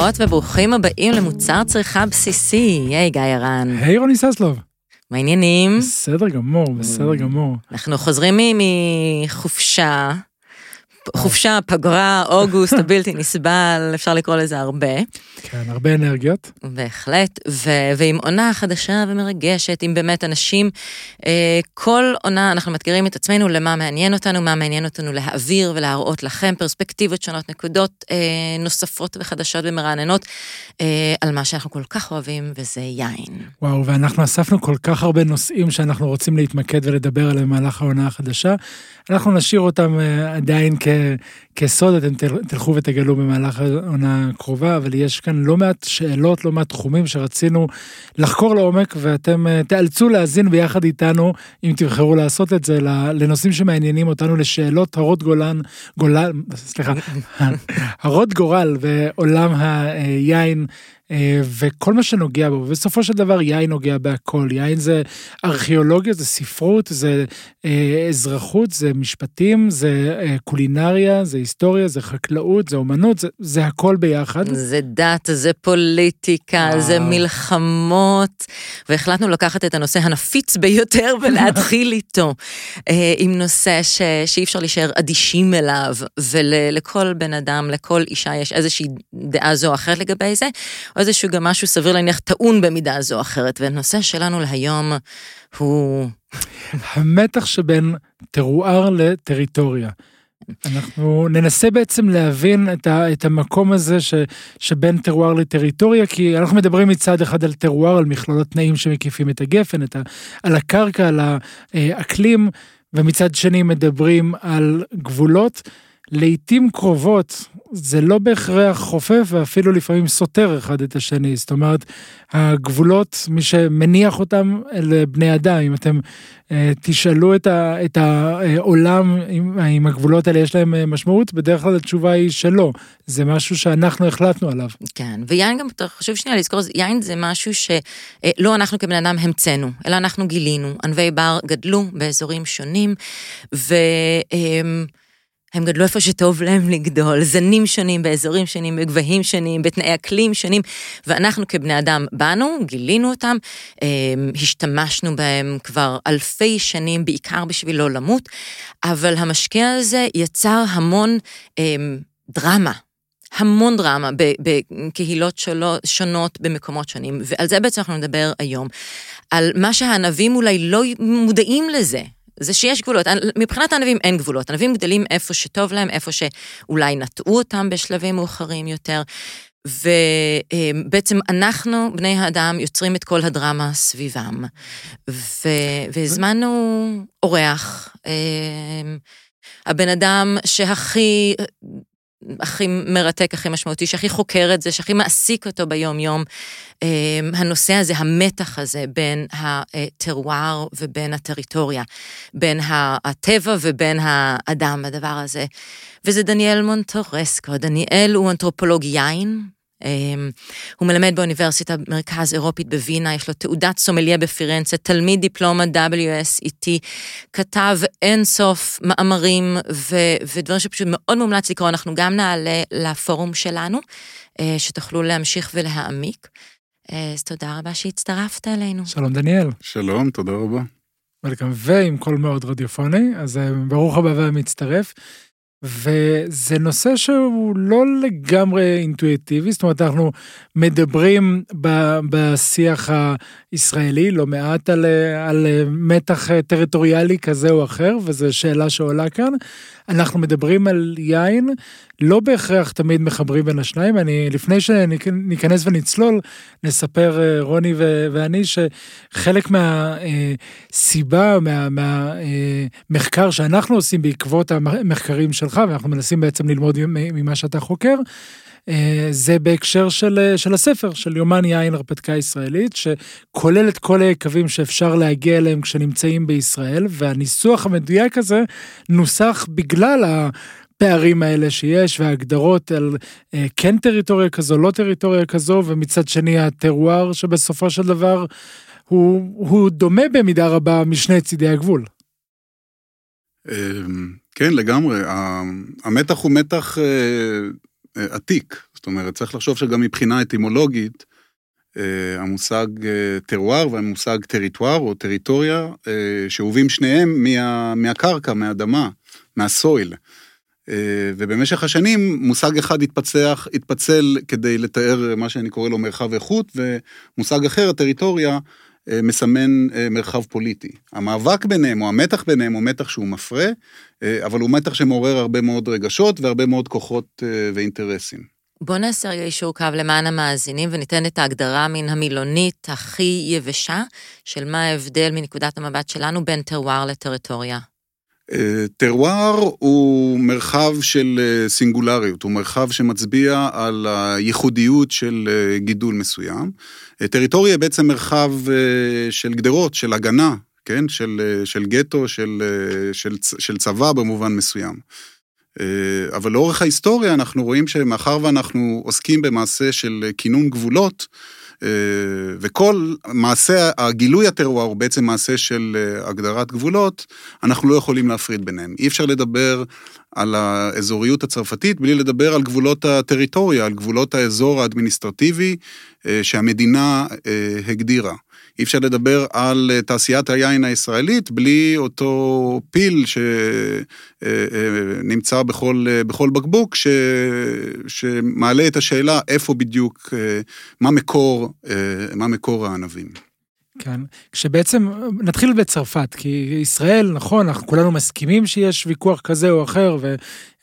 ברוכות וברוכים הבאים למוצר צריכה בסיסי. היי, גיא הרן. היי רוני ססלוב. מה העניינים? בסדר גמור, בסדר גמור. אנחנו חוזרים מחופשה, חופשה, פגרה, אוגוסט הבלתי נסבל, אפשר לקרוא לזה הרבה. כן, הרבה אנרגיות. בהחלט, ו- ועם עונה חדשה ומרגשת, עם באמת אנשים, אה, כל עונה אנחנו מאתגרים את עצמנו למה מעניין אותנו, מה מעניין אותנו להעביר ולהראות לכם פרספקטיבות שונות, נקודות אה, נוספות וחדשות ומרעננות אה, על מה שאנחנו כל כך אוהבים, וזה יין. וואו, ואנחנו אספנו כל כך הרבה נושאים שאנחנו רוצים להתמקד ולדבר עליהם במהלך העונה החדשה. אנחנו נשאיר אותם אה, עדיין כ- כסוד, אתם תל- תלכו ותגלו במהלך העונה הקרובה, אבל יש כאן לא מעט שאלות, לא מעט תחומים שרצינו לחקור לעומק, ואתם אה, תיאלצו להאזין ביחד איתנו, אם תבחרו לעשות את זה, לנושאים שמעניינים אותנו, לשאלות הרות גולן, גולן, סליחה, הרות גורל ועולם היין. אה, וכל מה שנוגע בו, בסופו של דבר יין נוגע בהכל, יין זה ארכיאולוגיה, זה ספרות, זה אה, אזרחות, זה משפטים, זה אה, קולינריה, זה היסטוריה, זה חקלאות, זה אומנות, זה, זה הכל ביחד. זה דת, זה פוליטיקה, וואו. זה מלחמות, והחלטנו לקחת את הנושא הנפיץ ביותר ולהתחיל איתו, אה, עם נושא ש... שאי אפשר להישאר אדישים אליו, ולכל בן אדם, לכל אישה יש איזושהי דעה זו או אחרת לגבי זה, או איזשהו גם משהו סביר להניח טעון במידה זו או אחרת, והנושא שלנו להיום הוא... המתח שבין טרואר לטריטוריה. אנחנו ננסה בעצם להבין את, ה, את המקום הזה ש, שבין טרואר לטריטוריה, כי אנחנו מדברים מצד אחד על טרואר, על מכלול התנאים שמקיפים את הגפן, את ה, על הקרקע, על האקלים, ומצד שני מדברים על גבולות. לעתים קרובות זה לא בהכרח חופף ואפילו לפעמים סותר אחד את השני, זאת אומרת, הגבולות, מי שמניח אותם אלה בני אדם, אם אתם אה, תשאלו את, ה, את העולם אם, אם הגבולות האלה יש להם אה, משמעות, בדרך כלל התשובה היא שלא, זה משהו שאנחנו החלטנו עליו. כן, ויין גם, חשוב שנייה לזכור, יין זה משהו שלא אנחנו כבן אדם המצאנו, אלא אנחנו גילינו. ענבי בר גדלו באזורים שונים, ו... הם גדלו איפה שטוב להם לגדול, זנים שונים באזורים שונים, בגבהים שונים, בתנאי אקלים שונים, ואנחנו כבני אדם באנו, גילינו אותם, השתמשנו בהם כבר אלפי שנים, בעיקר בשביל לא למות, אבל המשקיע הזה יצר המון דרמה. המון דרמה בקהילות שונות במקומות שונים, ועל זה בעצם אנחנו נדבר היום, על מה שהענבים אולי לא מודעים לזה. זה שיש גבולות, מבחינת הענבים אין גבולות, ענבים גדלים איפה שטוב להם, איפה שאולי נטעו אותם בשלבים מאוחרים יותר, ובעצם אנחנו, בני האדם, יוצרים את כל הדרמה סביבם. והזמנו אורח, הבן אדם שהכי... הכי מרתק, הכי משמעותי, שהכי חוקר את זה, שהכי מעסיק אותו ביום-יום. הנושא הזה, המתח הזה בין הטרואר ובין הטריטוריה, בין הטבע ובין האדם, הדבר הזה. וזה דניאל מונטורסקו. דניאל הוא אנתרופולוג יין. הוא מלמד באוניברסיטה מרכז אירופית בווינה, יש לו תעודת סומליה בפירנצה, תלמיד דיפלומה WSET, כתב אינסוף מאמרים ו- ודברים שפשוט מאוד מומלץ לקרוא, אנחנו גם נעלה לפורום שלנו, שתוכלו להמשיך ולהעמיק. אז תודה רבה שהצטרפת אלינו. שלום דניאל. שלום, תודה רבה. ועם קול מאוד רדיופוני, אז ברוך הבא והמצטרף. וזה נושא שהוא לא לגמרי אינטואיטיבי, זאת אומרת, אנחנו מדברים בשיח הישראלי לא מעט על, על מתח טריטוריאלי כזה או אחר, וזו שאלה שעולה כאן. אנחנו מדברים על יין, לא בהכרח תמיד מחברים בין השניים. אני, לפני שניכנס ונצלול, נספר רוני ואני שחלק מהסיבה, מהמחקר מה, שאנחנו עושים בעקבות המחקרים שלך, ואנחנו מנסים בעצם ללמוד ממה שאתה חוקר, זה בהקשר של, של הספר, של יומן יין הרפתקה ישראלית, שכולל את כל היקבים שאפשר להגיע אליהם כשנמצאים בישראל, והניסוח המדויק הזה נוסח בגלל הפערים האלה שיש, וההגדרות על כן טריטוריה כזו, לא טריטוריה כזו, ומצד שני הטרואר שבסופו של דבר הוא, הוא דומה במידה רבה משני צידי הגבול. כן, לגמרי. המתח הוא מתח עתיק. זאת אומרת, צריך לחשוב שגם מבחינה אטימולוגית, אה, המושג אה, טרואר והמושג טריטואר או טריטוריה, אה, שאובים שניהם מה, מהקרקע, מהאדמה, מהסויל. ובמשך השנים מושג אחד התפצח, התפצל כדי לתאר מה שאני קורא לו מרחב איכות, ומושג אחר, הטריטוריה, מסמן מרחב פוליטי. המאבק ביניהם או המתח ביניהם הוא מתח שהוא מפרה, אבל הוא מתח שמעורר הרבה מאוד רגשות והרבה מאוד כוחות ואינטרסים. בוא נעשה רגע אישור קו למען המאזינים וניתן את ההגדרה מן המילונית הכי יבשה של מה ההבדל מנקודת המבט שלנו בין טרוואר לטריטוריה. אה, טרוואר הוא מרחב של אה, סינגולריות, הוא מרחב שמצביע על הייחודיות של אה, גידול מסוים. טריטוריה בעצם מרחב של גדרות, של הגנה, כן? של, של גטו, של, של, של צבא במובן מסוים. אבל לאורך ההיסטוריה אנחנו רואים שמאחר ואנחנו עוסקים במעשה של כינון גבולות, וכל מעשה, הגילוי הטרור הוא בעצם מעשה של אה, הגדרת גבולות, אנחנו לא יכולים להפריד ביניהם. אי אפשר לדבר על האזוריות הצרפתית בלי לדבר על גבולות הטריטוריה, על גבולות האזור האדמיניסטרטיבי שהמדינה הגדירה. אי אפשר לדבר על אה, תעשיית היין הישראלית בלי אותו פיל שנמצא אה, אה, בכל, בכל בקבוק, ש, שמעלה את השאלה איפה בדיוק, מה מקור, מה מקור הענבים. כן, כשבעצם, נתחיל בצרפת, כי ישראל, נכון, אנחנו כולנו מסכימים שיש ויכוח כזה או אחר, ו,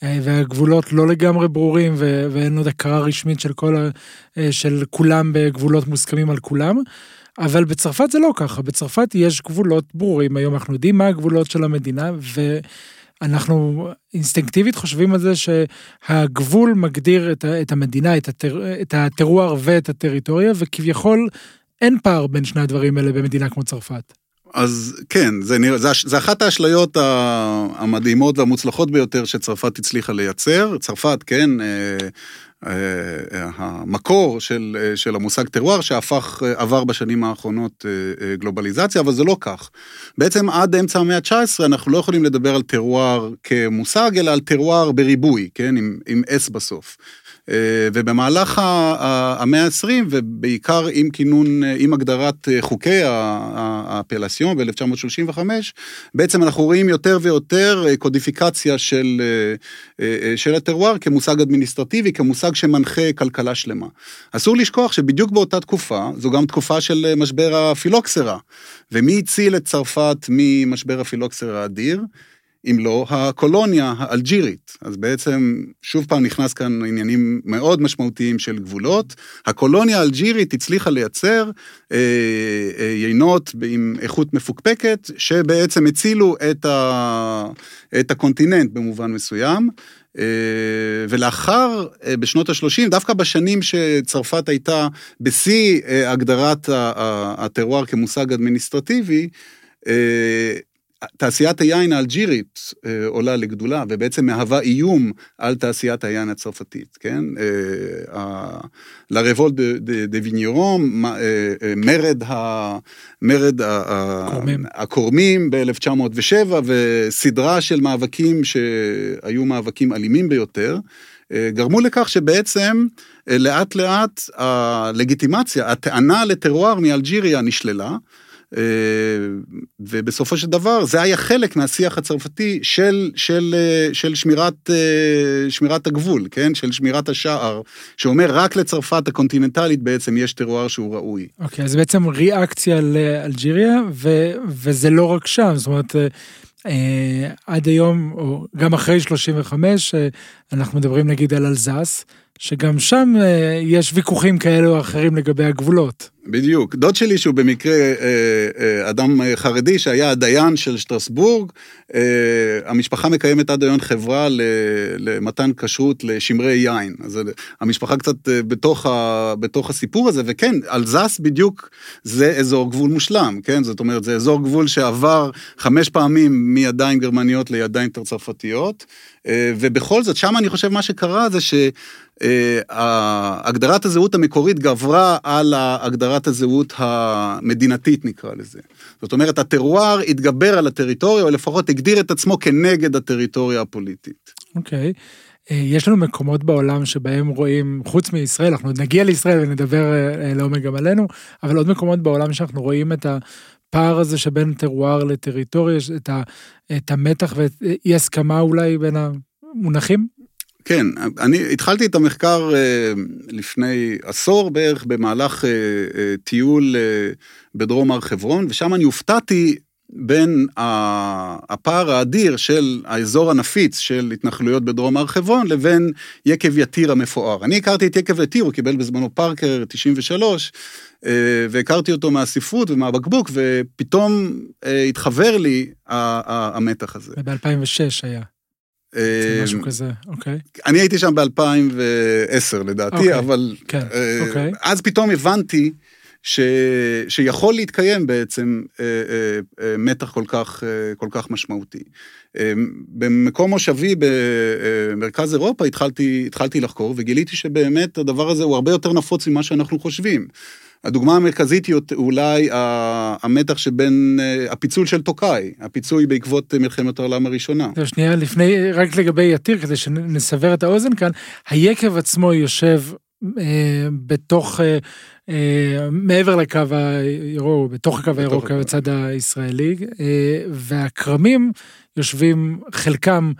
והגבולות לא לגמרי ברורים, ו, ואין עוד הכרה רשמית של, כל, של כולם בגבולות מוסכמים על כולם. אבל בצרפת זה לא ככה, בצרפת יש גבולות ברורים, היום אנחנו יודעים מה הגבולות של המדינה, ואנחנו אינסטינקטיבית חושבים על זה שהגבול מגדיר את, את המדינה, את, הטר, את הטרואר ואת הטריטוריה, וכביכול אין פער בין שני הדברים האלה במדינה כמו צרפת. אז כן, זה, נראה, זה, זה אחת האשליות המדהימות והמוצלחות ביותר שצרפת הצליחה לייצר. צרפת, כן, אה, המקור של, אה, של המושג טרואר שהפך, עבר בשנים האחרונות גלובליזציה, אבל זה לא כך. בעצם עד אמצע המאה ה-19 אנחנו לא יכולים לדבר על טרואר כמושג, אלא על טרואר בריבוי, כן, עם, עם אס בסוף. אה, ובמהלך המאה ה-20, ובעיקר עם כינון, עם הגדרת אה, חוקי האפלסיון ב-1935, בעצם אנחנו רואים יותר ויותר אה, קודיפיקציה של, של הטרואר כמושג אדמיניסטרטיבי, כמושג שמנחה כלכלה שלמה. אסור לשכוח שבדיוק באותה תקופה, זו גם תקופה של משבר הפילוקסרה. ומי הציל את צרפת ממשבר הפילוקסרה האדיר? אם לא הקולוניה האלג'ירית. אז בעצם, שוב פעם נכנס כאן עניינים מאוד משמעותיים של גבולות. הקולוניה האלג'ירית הצליחה לייצר אה, אה, יינות עם איכות מפוקפקת, שבעצם הצילו את, ה, את הקונטיננט במובן מסוים. אה, ולאחר, אה, בשנות ה-30, דווקא בשנים שצרפת הייתה בשיא אה, הגדרת הטרואר כמושג אדמיניסטרטיבי, תעשיית היין האלג'ירית אה, עולה לגדולה, ובעצם מהווה איום על תעשיית היין הצרפתית, כן? אה, la révolte des vignerons, אה, אה, מרד, ה, מרד קורמים. הכורמים ב-1907, וסדרה של מאבקים שהיו מאבקים אלימים ביותר. אה, גרמו לכך שבעצם לאט לאט הלגיטימציה, הטענה לטרואר מאלג'יריה נשללה, אה, ובסופו של דבר זה היה חלק מהשיח הצרפתי של, של, אה, של שמירת, אה, שמירת הגבול, כן? של שמירת השער, שאומר רק לצרפת הקונטיננטלית בעצם יש טרואר שהוא ראוי. אוקיי, okay, אז בעצם ריאקציה לאלג'יריה, ו, וזה לא רק שם, זאת אומרת... עד היום, או גם אחרי 35, אנחנו מדברים נגיד על אלזס, שגם שם יש ויכוחים כאלה או אחרים לגבי הגבולות. בדיוק. דוד שלי, שהוא במקרה אה, אה, אדם חרדי, שהיה הדיין של שטרסבורג, אה, המשפחה מקיימת עד היום חברה למתן כשרות לשמרי יין. אז המשפחה קצת בתוך, ה, בתוך הסיפור הזה, וכן, אלזס בדיוק זה אזור גבול מושלם, כן? זאת אומרת, זה אזור גבול שעבר חמש פעמים מידיים גרמניות לידיים צרפתיות, ובכל זאת, שם אני חושב מה שקרה זה ש... הגדרת הזהות המקורית גברה על הגדרת הזהות המדינתית נקרא לזה. זאת אומרת, הטרואר התגבר על הטריטוריה, או לפחות הגדיר את עצמו כנגד הטריטוריה הפוליטית. אוקיי. Okay. יש לנו מקומות בעולם שבהם רואים, חוץ מישראל, אנחנו נגיע לישראל ונדבר לעומק גם עלינו, אבל עוד מקומות בעולם שאנחנו רואים את הפער הזה שבין טרואר לטריטוריה, את המתח ואי הסכמה אולי בין המונחים? כן, אני התחלתי את המחקר לפני עשור בערך במהלך טיול בדרום הר חברון, ושם אני הופתעתי בין הפער האדיר של האזור הנפיץ של התנחלויות בדרום הר חברון לבין יקב יתיר המפואר. אני הכרתי את יקב יתיר, הוא קיבל בזמנו פארקר 93, אה, והכרתי אותו מהספרות ומהבקבוק, ופתאום אה, התחבר לי המתח הזה. ב-2006 היה. אה, משהו כזה, אוקיי. אני הייתי שם ב-2010 לדעתי, אוקיי, אבל כן, אוקיי. אז פתאום הבנתי ש, שיכול להתקיים בעצם אה, אה, אה, מתח כל כך, כל כך משמעותי. במקום מושבי במרכז אירופה התחלתי, התחלתי לחקור וגיליתי שבאמת הדבר הזה הוא הרבה יותר נפוץ ממה שאנחנו חושבים. הדוגמה המרכזית היא אולי המתח שבין הפיצול של טוקאי, הפיצוי בעקבות מלחמת העולם הראשונה. שנייה, לפני, רק לגבי יתיר, כדי שנסבר את האוזן כאן, היקב עצמו יושב אה, בתוך, אה, אה, מעבר לקו הירוק, בתוך הקו הירוק בצד הישראלי, והכרמים יושבים חלקם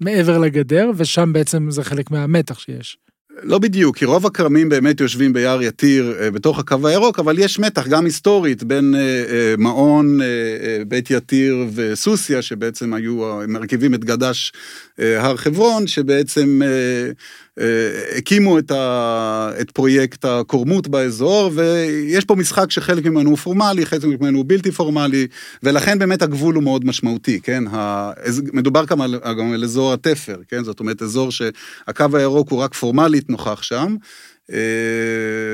מעבר לגדר, ושם בעצם זה חלק מהמתח שיש. לא בדיוק, כי רוב הכרמים באמת יושבים ביער יתיר בתוך הקו הירוק, אבל יש מתח גם היסטורית בין מעון, בית יתיר וסוסיה, שבעצם היו מרכיבים את גדש הר חברון, שבעצם אה, הקימו את, ה, את פרויקט הקורמות באזור, ויש פה משחק שחלק ממנו הוא פורמלי, חלק ממנו הוא בלתי פורמלי, ולכן באמת הגבול הוא מאוד משמעותי, כן? מדובר גם על, גם על אזור התפר, כן? זאת אומרת, אזור שהקו הירוק הוא רק פורמלית נוכח שם. אה,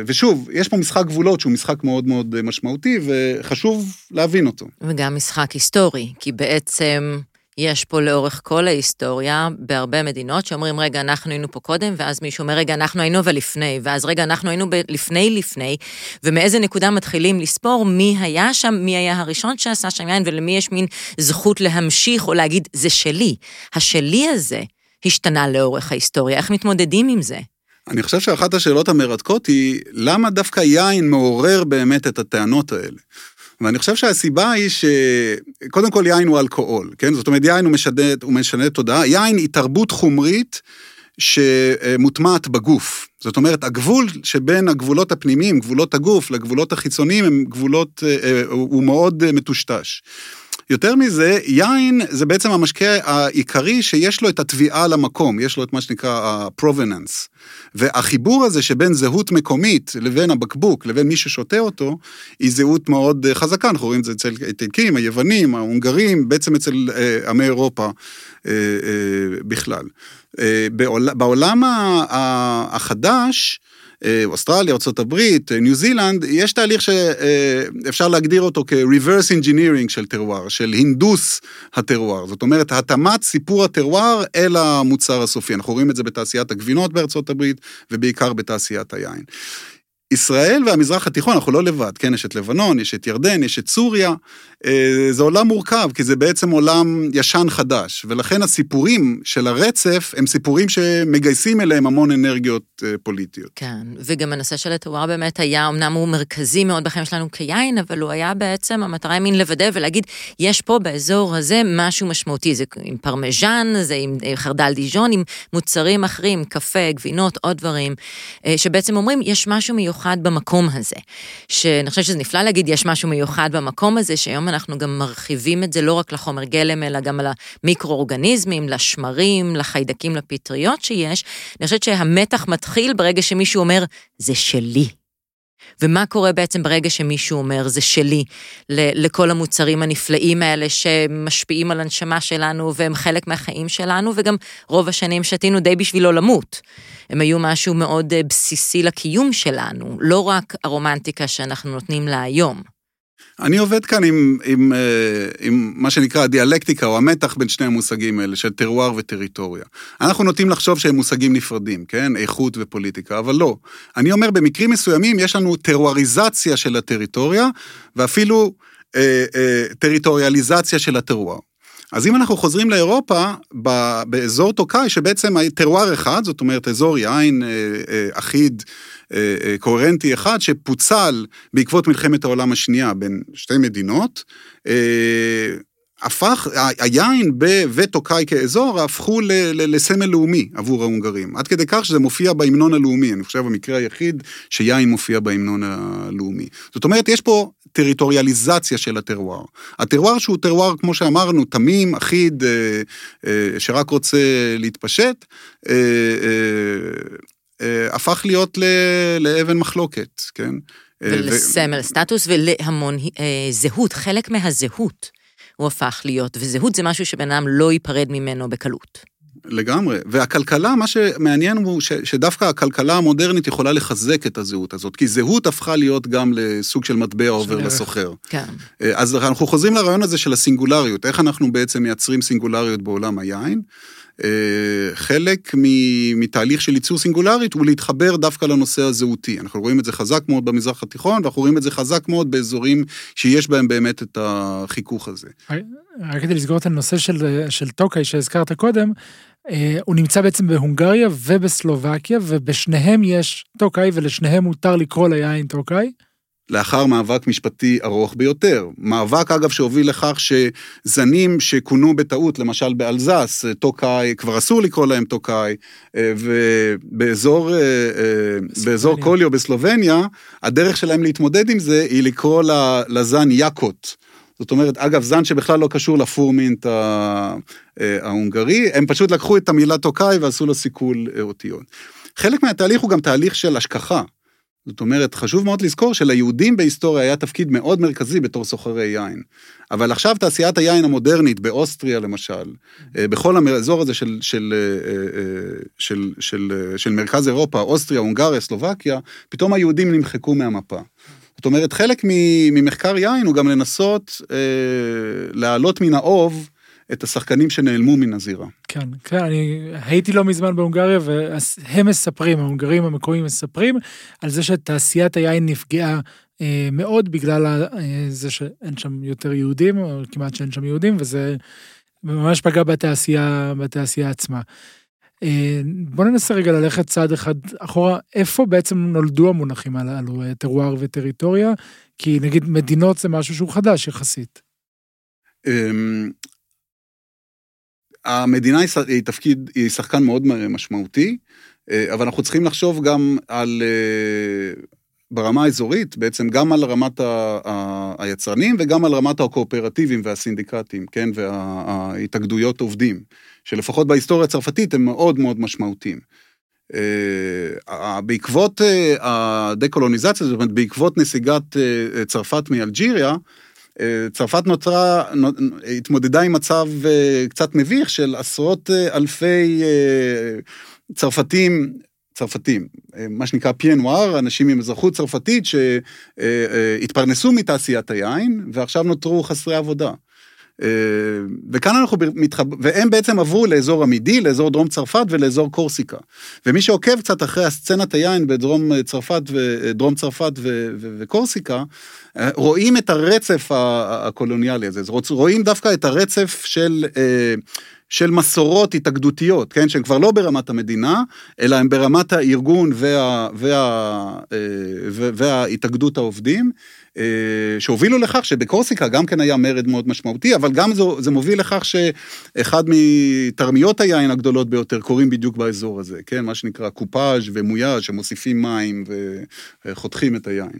ושוב, יש פה משחק גבולות שהוא משחק מאוד מאוד משמעותי, וחשוב להבין אותו. וגם משחק היסטורי, כי בעצם... יש פה לאורך כל ההיסטוריה, בהרבה מדינות, שאומרים, רגע, אנחנו היינו פה קודם, ואז מישהו אומר, רגע, אנחנו היינו אבל לפני, ואז רגע, אנחנו היינו לפני לפני, ומאיזה נקודה מתחילים לספור מי היה שם, מי היה הראשון שעשה שם יין, ולמי יש מין זכות להמשיך או להגיד, זה שלי. השלי הזה השתנה לאורך ההיסטוריה, איך מתמודדים עם זה? אני חושב שאחת השאלות המרתקות היא, למה דווקא יין מעורר באמת את הטענות האלה? ואני חושב שהסיבה היא שקודם כל יין הוא אלכוהול, כן? זאת אומרת, יין הוא משנה, הוא משנה תודעה. יין היא תרבות חומרית שמוטמעת בגוף. זאת אומרת, הגבול שבין הגבולות הפנימיים, גבולות הגוף, לגבולות החיצוניים, הם גבולות, אה, אה, הוא מאוד מטושטש. יותר מזה, יין זה בעצם המשקה העיקרי שיש לו את התביעה למקום, יש לו את מה שנקרא ה-provenance. והחיבור הזה שבין זהות מקומית לבין הבקבוק, לבין מי ששותה אותו, היא זהות מאוד אה, חזקה, אנחנו רואים את זה אצל האיטלקים, היוונים, ההונגרים, בעצם אצל אה, עמי אירופה אה, אה, בכלל. אה, בעולם החדש, אוסטרליה, ארה"ב, אה, ניו זילנד, יש תהליך שאפשר להגדיר אותו כ-reverse engineering של טרואר, של הינדוס הטרואר. זאת אומרת, התאמת סיפור הטרואר אל המוצר הסופי. אנחנו רואים את זה בתעשיית הגבינות בארצות הברית, ובעיקר בתעשיית היין. ישראל והמזרח התיכון, אנחנו לא לבד, כן, יש את לבנון, יש את ירדן, יש את סוריה, אה, זה עולם מורכב, כי זה בעצם עולם ישן חדש, ולכן הסיפורים של הרצף הם סיפורים שמגייסים אליהם המון אנרגיות אה, פוליטיות. כן, וגם הנושא של הטרואר באמת היה, אמנם הוא מרכזי מאוד בחיים שלנו כיינן, אבל הוא היה בעצם, המטרה היא מין לוודא ולהגיד, יש פה באזור הזה משהו משמעותי, זה עם פרמז'ן, זה עם אה, חרדל דיז'ון, עם מוצרים אחרים, קפה, גבינות, עוד דברים, שבעצם אומרים, יש משהו מיוחד. מיוחד במקום הזה. שאני חושבת שזה נפלא להגיד, יש משהו מיוחד במקום הזה, שהיום אנחנו גם מרחיבים את זה לא רק לחומר גלם, אלא גם על המיקרואורגניזמים, לשמרים, לחיידקים, לפטריות שיש. אני חושבת שהמתח מתחיל ברגע שמישהו אומר, זה שלי. ומה קורה בעצם ברגע שמישהו אומר, זה שלי, לכל המוצרים הנפלאים האלה שמשפיעים על הנשמה שלנו והם חלק מהחיים שלנו, וגם רוב השנים שתינו די בשביל לא למות. הם היו משהו מאוד אה, בסיסי לקיום שלנו, לא רק הרומנטיקה שאנחנו נותנים לה היום. אני עובד כאן עם, עם, אה, עם מה שנקרא הדיאלקטיקה או המתח בין שני המושגים האלה, של טרואר וטריטוריה. אנחנו נוטים לחשוב שהם מושגים נפרדים, כן? איכות ופוליטיקה, אבל לא. אני אומר, במקרים מסוימים יש לנו טרואריזציה של הטריטוריה, ואפילו אה, אה, טריטוריאליזציה של הטרואר. אז אם אנחנו חוזרים לאירופה, באזור טוקאי, שבעצם טרואר אחד, זאת אומרת אזור יין אה, אה, אחיד, אה, קוהרנטי אחד, שפוצל בעקבות מלחמת העולם השנייה בין שתי מדינות, הפך, היין וטוקאי כאזור הפכו ל- ל- לסמל לאומי עבור ההונגרים. עד כדי כך שזה מופיע בהמנון הלאומי, אני חושב המקרה היחיד שיין מופיע בהמנון הלאומי. זאת אומרת, יש פה טריטוריאליזציה של הטרואר. הטרואר שהוא טרואר, כמו שאמרנו, תמים, אחיד, אה, אה, שרק רוצה להתפשט, אה, אה, אה, הפך להיות ל- לאבן מחלוקת, כן? אה, ו- ולסמל סטטוס ולהמון זהות, חלק מהזהות הוא הפך להיות, וזהות זה משהו שבן אדם לא ייפרד ממנו בקלות. לגמרי. והכלכלה, מה שמעניין הוא ש, שדווקא הכלכלה המודרנית יכולה לחזק את הזהות הזאת, כי זהות הפכה להיות גם לסוג של מטבע עובר. לסוחר. כן. אה, אז אנחנו חוזרים לרעיון הזה של הסינגולריות, איך אנחנו בעצם מייצרים סינגולריות בעולם היין. אה, חלק מתהליך של ייצור סינגולריות הוא להתחבר דווקא לנושא הזהותי. אנחנו רואים את זה חזק מאוד במזרח התיכון, ואנחנו רואים את זה חזק מאוד באזורים שיש בהם באמת את החיכוך הזה. רק כדי לסגור את הנושא של, של טוקאי שהזכרת קודם, אה, הוא נמצא בעצם בהונגריה ובסלובקיה, ובשניהם יש טוקאי, ולשניהם מותר לקרוא ליין טוקאי. לאחר מאבק משפטי ארוך ביותר. מאבק, אגב, שהוביל לכך שזנים שכונו בטעות, למשל באלזס, טוקאי, כבר אסור לקרוא להם טוקאי, אה, ובאזור אה, אה, באזור קוליו בסלובניה, הדרך שלהם להתמודד עם זה היא לקרוא לזן יאקוט. זאת אומרת, אגב, זן שבכלל לא קשור לפורמינט ההונגרי, הם פשוט לקחו את המילה טוקאי ועשו לו סיכול אותיות. חלק מהתהליך הוא גם תהליך של השכחה. זאת אומרת, חשוב מאוד לזכור שליהודים בהיסטוריה היה תפקיד מאוד מרכזי בתור סוחרי יין. אבל עכשיו תעשיית היין המודרנית, באוסטריה למשל, אה, בכל האזור הזה של, של, אה, אה, של, של, אה, של מרכז אירופה, אוסטריה, הונגריה, סלובקיה, פתאום היהודים נמחקו מהמפה. זאת אומרת, חלק ממחקר יין הוא גם לנסות אה, להעלות מן האוב את השחקנים שנעלמו מן הזירה. כן, כן, אני הייתי לא מזמן בהונגריה, והם מספרים, ההונגרים המקומיים מספרים, על זה שתעשיית היין נפגעה אה, מאוד בגלל אה, זה שאין שם יותר יהודים, או כמעט שאין שם יהודים, וזה ממש פגע בתעשייה, בתעשייה עצמה. אה, בוא ננסה רגע ללכת צעד אחד אחורה, איפה בעצם נולדו המונחים הללו, אה, טרואר וטריטוריה? כי נגיד מדינות זה משהו שהוא חדש יחסית. המדינה היא תפקיד, היא שחקן מאוד משמעותי, אה, אבל אנחנו צריכים לחשוב גם על, אה, ברמה האזורית, בעצם גם על רמת ה- ה- היצרנים וגם על רמת הקואופרטיבים והסינדיקטים, כן, וההתאגדויות עובדים, שלפחות בהיסטוריה הצרפתית הם מאוד מאוד משמעותיים. אה, בעקבות הדקולוניזציה, זאת אומרת, בעקבות נסיגת צרפת מאלג'יריה, צרפת נותרה, נו- התמודדה עם מצב אה, קצת מביך של עשרות אה, אלפי אה, צרפתים, צרפתים, אה, מה שנקרא פיה נואר, אנשים עם אזרחות צרפתית שהתפרנסו מתעשיית היין, ועכשיו נותרו חסרי עבודה. אה, וכאן אנחנו מתחב... והם בעצם עברו לאזור עמידי, לאזור דרום צרפת ולאזור קורסיקה. ומי שעוקב קצת אחרי הסצנת היין בדרום צרפת ודרום צרפת ו... ו... וקורסיקה, אה, רואים את הרצף הקולוניאלי הזה, רואים דווקא את הרצף של, אה, של מסורות התאגדותיות, כן, שהן כבר לא ברמת המדינה, אלא הן ברמת הארגון וה, וה, אה, וה, וההתאגדות העובדים, אה, שהובילו לכך שבקורסיקה גם כן היה מרד מאוד משמעותי, אבל גם זה, זה מוביל לכך שאחד מתרמיות היין הגדולות ביותר קורים בדיוק באזור הזה, כן, מה שנקרא קופאז' ומויאז' שמוסיפים מים וחותכים את היין.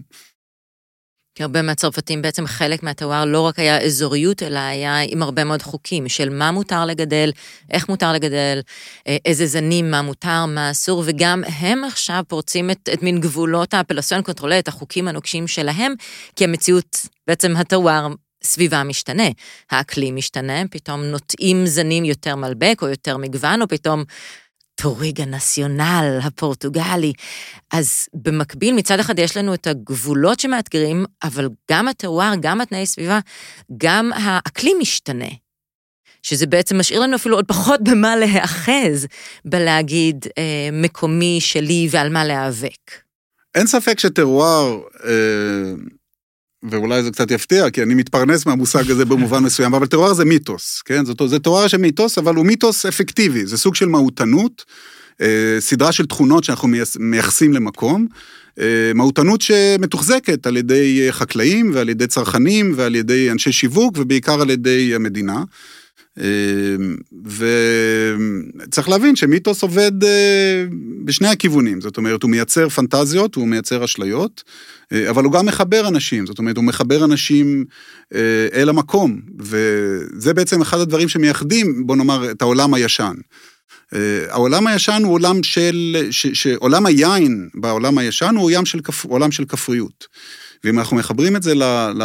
כי הרבה מהצרפתים בעצם חלק מהטוואר לא רק היה אזוריות, אלא היה עם הרבה מאוד חוקים של מה מותר לגדל, איך מותר לגדל, אה, איזה זנים, מה מותר, מה אסור, וגם הם עכשיו פורצים את, את מין גבולות האפלסיון קונטרולה, את החוקים הנוקשים שלהם, כי המציאות, בעצם הטוואר סביבה משתנה, האקלים משתנה, פתאום נוטעים זנים יותר מלבק או יותר מגוון, או פתאום טוריגה נציונל הפורטוגלי. אז במקביל, מצד אחד יש לנו את הגבולות שמאתגרים, אבל גם הטרואר, גם התנאי סביבה, גם האקלים משתנה. שזה בעצם משאיר לנו אפילו עוד פחות במה להיאחז בלהגיד אה, מקומי שלי ועל מה להיאבק. אין ספק שטרואר, אה, ואולי זה קצת יפתיע, כי אני מתפרנס מהמושג הזה במובן מסוים, אבל טרואר זה מיתוס, כן? זאת, זה תואר של מיתוס, אבל הוא מיתוס אפקטיבי, זה סוג של מהותנות, אה, סדרה של תכונות שאנחנו מייחסים למקום, אה, מהותנות שמתוחזקת על ידי חקלאים ועל ידי צרכנים ועל ידי אנשי שיווק ובעיקר על ידי המדינה. אמ, וצריך להבין שמיתוס עובד אה, בשני הכיוונים, זאת אומרת, הוא מייצר פנטזיות, הוא מייצר אשליות, אה, אבל הוא גם מחבר אנשים, זאת אומרת, הוא מחבר אנשים אה, אל המקום, וזה בעצם אחד הדברים שמייחדים, בוא נאמר, את העולם הישן. העולם הישן הוא עולם של, ש, שעולם היין בעולם הישן הוא עולם של, עולם של כפריות. ואם אנחנו מחברים את זה ל, ל,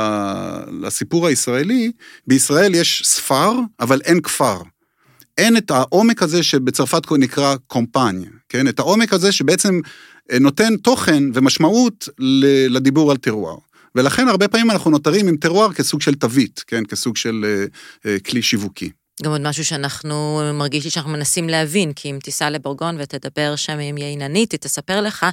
לסיפור הישראלי, בישראל יש ספר, אבל אין כפר. אין את העומק הזה שבצרפת נקרא קומפניה, כן? את העומק הזה שבעצם אה, נותן תוכן ומשמעות לדיבור על טרואר. ולכן הרבה פעמים אנחנו נותרים עם טרואר כסוג של תווית, כן? כסוג של אה, אה, כלי שיווקי. גם עוד משהו שאנחנו, מרגיש לי שאנחנו מנסים להבין, כי אם תיסע לבורגון ותדבר שם עם ייננית, היא תספר לך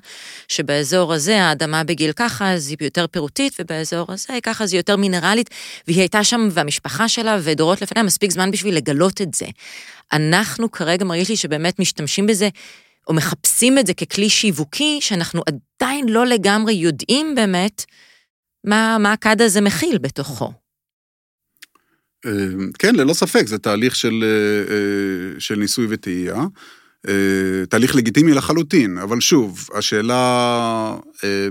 שבאזור הזה האדמה בגיל ככה, אז היא יותר פירוטית, ובאזור הזה ככה, אז היא יותר מינרלית, והיא הייתה שם, והמשפחה שלה ודורות לפניה מספיק זמן בשביל לגלות את זה. אנחנו כרגע מרגיש לי שבאמת משתמשים בזה, או מחפשים את זה ככלי שיווקי, שאנחנו עדיין לא לגמרי יודעים באמת מה, מה הכד הזה מכיל בתוכו. אה, כן, ללא ספק, זה תהליך של, אה, אה, של ניסוי וטעייה. תהליך לגיטימי לחלוטין, אבל שוב, השאלה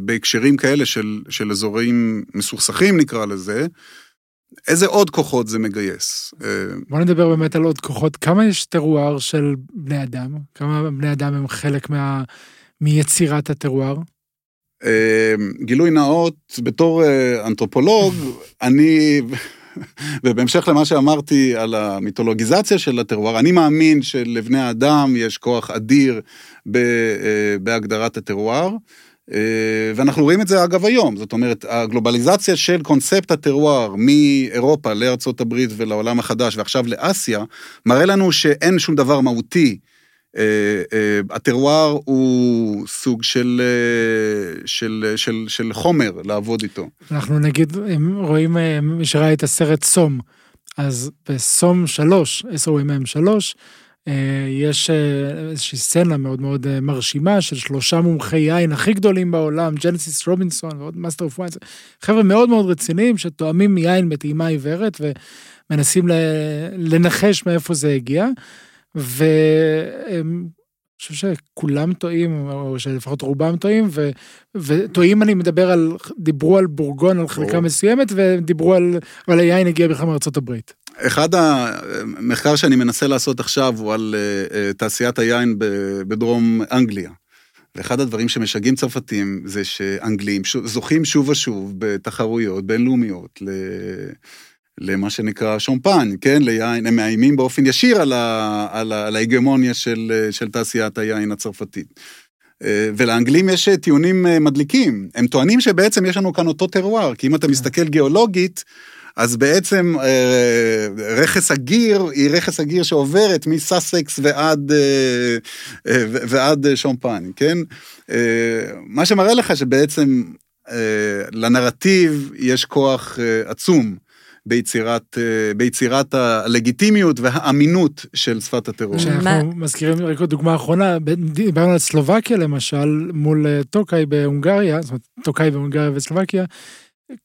בהקשרים כאלה של, של אזורים מסוכסכים נקרא לזה, איזה עוד כוחות זה מגייס? בוא נדבר באמת על עוד כוחות. כמה יש טרואר של בני אדם? כמה בני אדם הם חלק מה, מיצירת הטרואר? גילוי נאות, בתור אנתרופולוג, אני ובהמשך למה שאמרתי על המיתולוגיזציה של הטרואר, אני מאמין שלבני האדם יש כוח אדיר אה, בהגדרת הטרואר. אה, ואנחנו רואים את זה אגב היום, זאת אומרת, הגלובליזציה של קונספט הטרואר מאירופה לארצות הברית ולעולם החדש ועכשיו לאסיה, מראה לנו שאין שום דבר מהותי הטרואר הוא סוג של, אה, של, של, של חומר לעבוד איתו. אנחנו נגיד, אם רואים, מי שראה את הסרט Somm, אז ב Somm 3, SOMM 3, יש איזושהי סצנה מאוד מאוד מרשימה של שלושה מומחי יין הכי גדולים בעולם, ג'נסיס רובינסון ועוד Master of Wines, חבר'ה מאוד מאוד רציניים שטועמים יין בטעימה עיוורת ומנסים לנחש מאיפה זה הגיע. ואני חושב שכולם טועים, או שלפחות רובם טועים, ו, וטועים אני מדבר על, דיברו על בורגון, על חלקה מסוימת, ודיברו על, אבל היין הגיע בכלל מארצות הברית. אחד המחקר שאני מנסה לעשות עכשיו הוא על אה, אה, תעשיית היין בדרום אנגליה. ואחד הדברים שמשגעים צרפתים זה שאנגלים זוכים שוב ושוב בתחרויות בינלאומיות למה שנקרא שומפן, כן? ליין, הם מאיימים באופן ישיר על, ה, על, ה, על ההגמוניה של, של תעשיית היין הצרפתית. אה, ולאנגלים יש טיעונים אה, מדליקים. הם טוענים שבעצם יש לנו כאן אותו טרואר, כי אם אתה כן. מסתכל גיאולוגית, אז בעצם אה, רכס הגיר היא רכס הגיר שעוברת מסאסקס ועד, ועד שומפן, כן? מה שמראה לך שבעצם לנרטיב יש כוח עצום. ביצירת, אה, ביצירת הלגיטימיות והאמינות של שפת הטרור. כשאנחנו מזכירים רק עוד דוגמה אחרונה, דיברנו על סלובקיה למשל, מול אה, טוקאי בהונגריה, זאת אומרת, טוקאי בהונגריה וסלובקיה,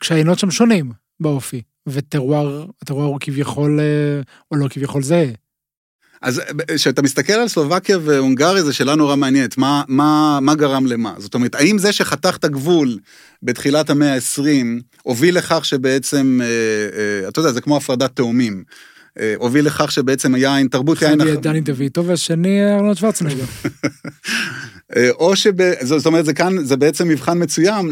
כשהיינות שם שונים באופי, וטרואר, הטרואר הוא כביכול, אה, או לא כביכול זהה. אז כשאתה מסתכל על סלובקיה והונגריה, זו שאלה נורא מעניינת, מה, מה, מה גרם למה? זאת אומרת, האם זה שחתך את הגבול בתחילת המאה ה-20, הוביל לכך שבעצם, אה, אה, אתה יודע, זה כמו הפרדת תאומים. אה, הוביל לכך שבעצם היין, תרבות יין... אחד דני דויטו והשני ארנולד שוורצנגר. אה, או שב... זאת אומרת, זה כאן, זה בעצם מבחן מצוין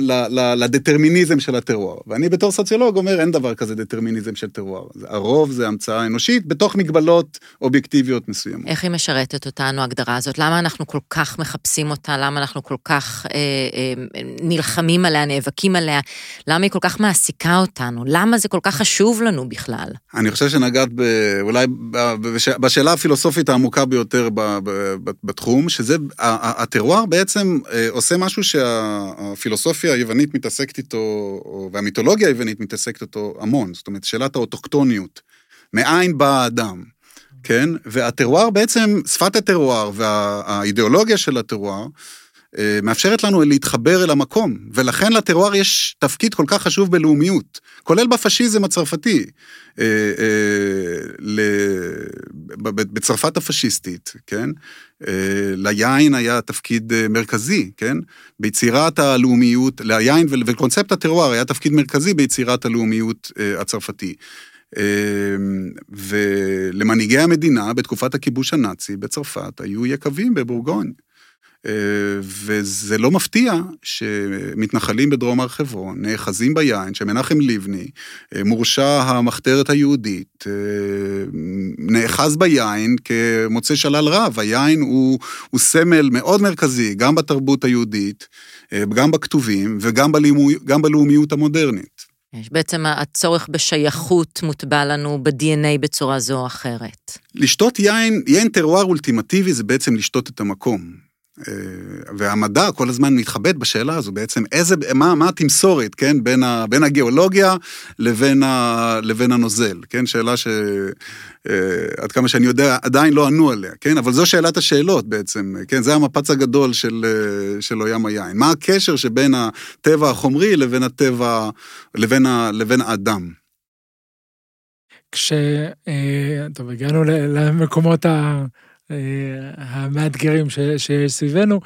לדטרמיניזם של הטרור. ואני בתור סוציולוג אומר, אין דבר כזה דטרמיניזם של טרור. הרוב זה המצאה אנושית בתוך מגבלות אובייקטיביות מסוימות. איך היא משרתת אותנו, ההגדרה הזאת? למה אנחנו כל כך מחפשים אותה? למה אנחנו כל כך אה, אה, נלחמים עליה, נאבקים עליה? למה היא כל כך מעסיקה אותנו? למה זה כל כך חשוב לנו בכלל? אני חושב שנגעת ב... אולי בשאלה הפילוסופית העמוקה ביותר בתחום, שזה הטרור. הטרואר בעצם אה, עושה משהו שהפילוסופיה היוונית מתעסקת איתו, והמיתולוגיה היוונית מתעסקת איתו המון, זאת אומרת, שאלת האוטוקטוניות. מאין בא האדם, כן? והטרואר בעצם, שפת הטרואר והאידיאולוגיה של הטרואר, מאפשרת לנו להתחבר אל המקום, ולכן לטרואר יש תפקיד כל כך חשוב בלאומיות, כולל בפשיזם הצרפתי, אה, אה, בצרפת הפשיסטית, כן? ליין היה תפקיד מרכזי, כן? ביצירת הלאומיות, ליין ולקונספט הטרואר היה תפקיד מרכזי ביצירת הלאומיות הצרפתי. ולמנהיגי המדינה בתקופת הכיבוש הנאצי בצרפת היו יקבים בבורגוניה. אה, וזה לא מפתיע שמתנחלים בדרום הר חברון נאחזים ביין שמנחם לבני, אה, מורשע המחתרת היהודית, אה, נאחז ביין כמוצא שלל רב. היין הוא, הוא סמל מאוד מרכזי, גם בתרבות היהודית, גם בכתובים וגם בלאומי, בלאומיות המודרנית. יש בעצם הצורך בשייכות מוטבע לנו ב-DNA בצורה זו או אחרת. לשתות יין, יין טרואר אולטימטיבי זה בעצם לשתות את המקום. אה, והמדע כל הזמן מתחבט בשאלה הזו בעצם, איזה, מה, מה התמסורת, כן, בין, ה, בין הגיאולוגיה לבין, ה, לבין הנוזל, כן, שאלה שעד אה, כמה שאני יודע עדיין לא ענו עליה, כן, אבל זו שאלת השאלות בעצם, כן, זה המפץ הגדול של, אה, של עולם היין. מה הקשר שבין הטבע החומרי לבין הטבע, לבין, ה, לבין האדם? כש... טוב, הגענו למקומות ה... אה, המאתגרים שיש סביבנו.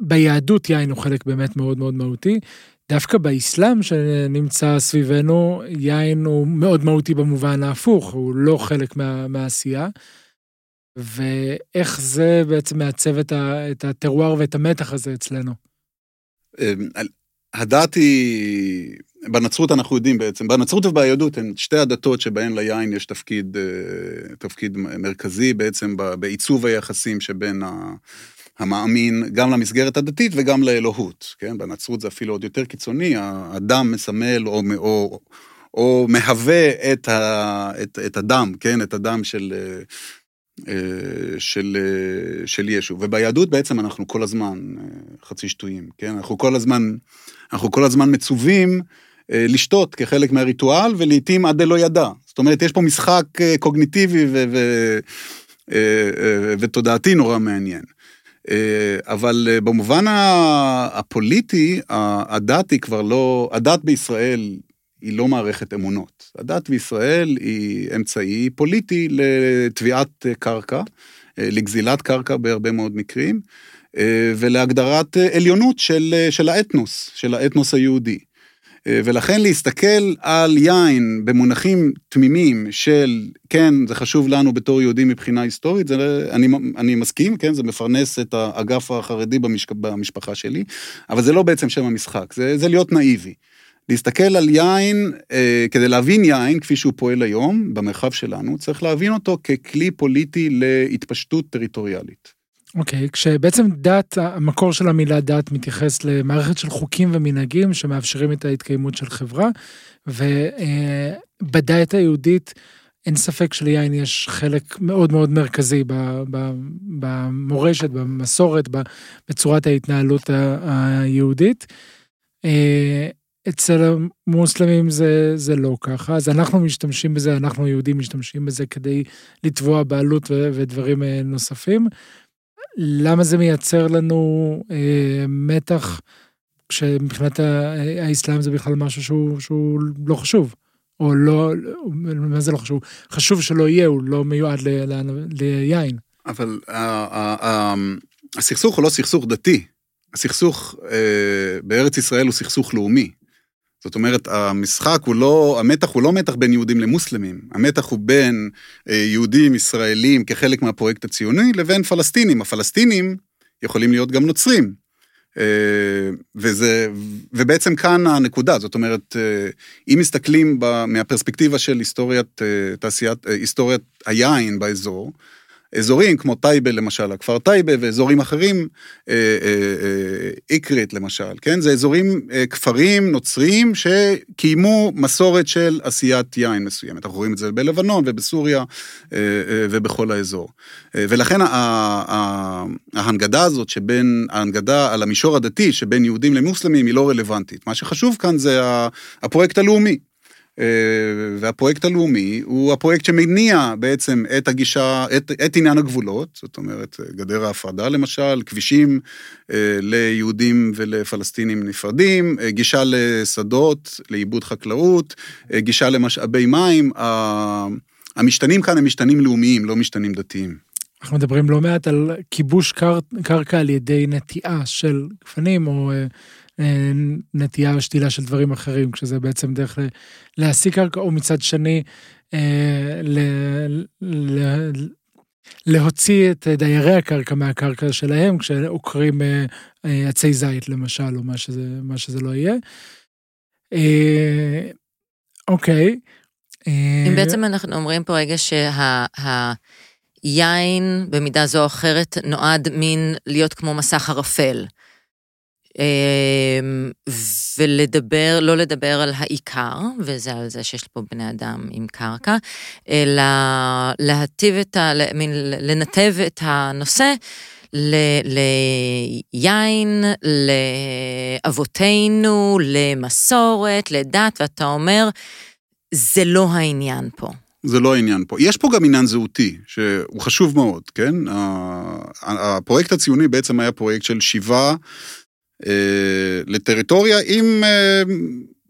ביהדות יין הוא חלק באמת מאוד מאוד מהותי. דווקא באסלאם שנמצא סביבנו, יין הוא מאוד מהותי במובן ההפוך, הוא לא חלק מה, מהעשייה. ואיך זה בעצם מעצב את הטרואר ואת המתח הזה אצלנו. הדת היא בנצרות אנחנו יודעים בעצם, בנצרות וביהדות הן שתי הדתות שבהן ליין יש תפקיד, אה, תפקיד מרכזי בעצם בעיצוב היחסים שבין המאמין גם למסגרת הדתית וגם לאלוהות, כן? בנצרות זה אפילו עוד יותר קיצוני, האדם מסמל או, או, או מהווה את, ה, את, את הדם, כן? את הדם של... אה, של, אה, של ישו. וביהדות בעצם אנחנו כל הזמן חצי שטויים, כן? אנחנו כל הזמן, אנחנו כל הזמן מצווים אה, לשתות כחלק מהריטואל, ולעיתים עד דלא ידע. זאת אומרת, יש פה משחק אה, קוגניטיבי ו- אה, ותודעתי נורא מעניין. אבל במובן הפוליטי, הדת היא כבר לא, הדת בישראל היא לא מערכת אמונות. הדת בישראל היא אמצעי פוליטי לתביעת קרקע, לגזילת קרקע בהרבה מאוד מקרים, ולהגדרת עליונות של, של האתנוס, של האתנוס היהודי. אה, ולכן להסתכל על יין במונחים תמימים של, כן, זה חשוב לנו בתור יהודים מבחינה היסטורית, זה, אני, אני מסכים, כן, זה מפרנס את האגף החרדי במשק, במשפחה שלי, אבל זה לא בעצם שם המשחק, זה, זה להיות נאיבי. להסתכל על יין, אה, כדי להבין יין כפי שהוא פועל היום במרחב שלנו, צריך להבין אותו ככלי פוליטי להתפשטות טריטוריאלית. אוקיי, okay, כשבעצם דת, המקור של המילה דת מתייחס למערכת של חוקים ומנהגים שמאפשרים את ההתקיימות של חברה, ובדת היהודית אין ספק שליין יש חלק מאוד מאוד מרכזי במורשת, במסורת, בצורת ההתנהלות היהודית. אה, אצל המוסלמים זה, זה לא ככה, אז אנחנו משתמשים בזה, אנחנו יהודים משתמשים בזה כדי לתבוע בעלות ודברים אה, נוספים. למה זה מייצר לנו אה, מתח, כשמבחינת האסלאם זה בכלל משהו שהוא, שהוא לא חשוב, או לא, מה זה לא חשוב? חשוב שלא יהיה, הוא לא מיועד ל, ל, ליין. אבל הסכסוך הוא לא סכסוך דתי, הסכסוך אה, בארץ ישראל הוא סכסוך לאומי. זאת אומרת, המשחק הוא לא, המתח הוא לא מתח בין יהודים למוסלמים, המתח הוא בין אה, יהודים ישראלים כחלק מהפרויקט הציוני לבין פלסטינים. הפלסטינים יכולים להיות גם נוצרים. אה, וזה, ובעצם כאן הנקודה, זאת אומרת, אה, אם מסתכלים מהפרספקטיבה של היסטוריית תעשיית, היסטוריית היין באזור, אזורים כמו טייבה למשל, הכפר טייבה ואזורים אחרים, איקרית למשל, כן? זה אזורים, כפרים נוצריים שקיימו מסורת של עשיית יין מסוימת. אנחנו רואים את זה בלבנון ובסוריה ובכל האזור. ולכן ההנגדה הזאת שבין, ההנגדה על המישור הדתי שבין יהודים למוסלמים היא לא רלוונטית. מה שחשוב כאן זה הפרויקט הלאומי. אה, והפרויקט הלאומי הוא הפרויקט שמניע בעצם את הגישה, את, את עניין הגבולות, זאת אומרת, גדר ההפרדה למשל, כבישים אה, ליהודים ולפלסטינים נפרדים, אה, גישה לשדות, לעיבוד חקלאות, גישה למשאבי מים. המשתנים כאן הם משתנים לאומיים, לא משתנים דתיים. אנחנו מדברים לא מעט על כיבוש קר... קרקע על ידי נטיעה של גפנים או נטייה או שתילה של דברים אחרים, כשזה בעצם דרך להשיג קרקע, או מצד שני, אה, ל, ל, להוציא את דיירי הקרקע מהקרקע שלהם, כשעוקרים אה, עצי זית למשל, או מה שזה, מה שזה לא יהיה. אוקיי. אם בעצם אנחנו אומרים פה רגע שהיין במידה זו או אחרת נועד מין להיות כמו מסך ערפל. אמ, ולדבר, לא לדבר על העיקר, וזה על זה שיש פה בני אדם עם קרקע, אלא להטיב את ה... לנתב את הנושא ל, ליין, לאבותינו, למסורת, לדת, ואתה אומר, זה לא העניין פה. זה לא העניין פה. יש פה גם עניין זהותי, שהוא חשוב מאוד, כן? הפרויקט הציוני בעצם היה פרויקט של שיבה לטריטוריה עם אה,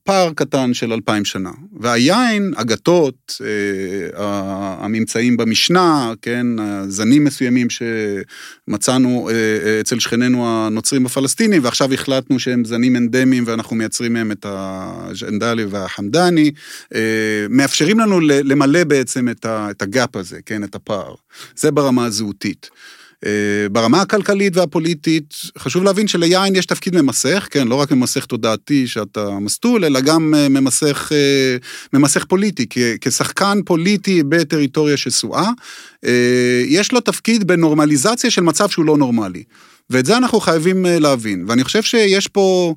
פער קטן של אלפיים שנה. והיין, הגתות, אה, הממצאים במשנה, כן, זנים מסוימים שמצאנו אצל שכנינו הנוצרים הפלסטינים, ועכשיו החלטנו שהם זנים אנדמיים ואנחנו מייצרים מהם את הג'נדלי והחמדני, מאפשרים לנו למלא בעצם את הגאפ הזה, כן, את הפער. זה ברמה הזהותית. אה, ברמה הכלכלית והפוליטית, חשוב להבין שליין יש תפקיד ממסך, כן, לא רק ממסך תודעתי שאתה מסטול, אלא גם אה, ממסך, אה, ממסך פוליטי, כשחקן פוליטי בטריטוריה שסועה, יש לו תפקיד בנורמליזציה של מצב שהוא לא נורמלי. ואת זה אנחנו חייבים להבין. ואני חושב שיש פה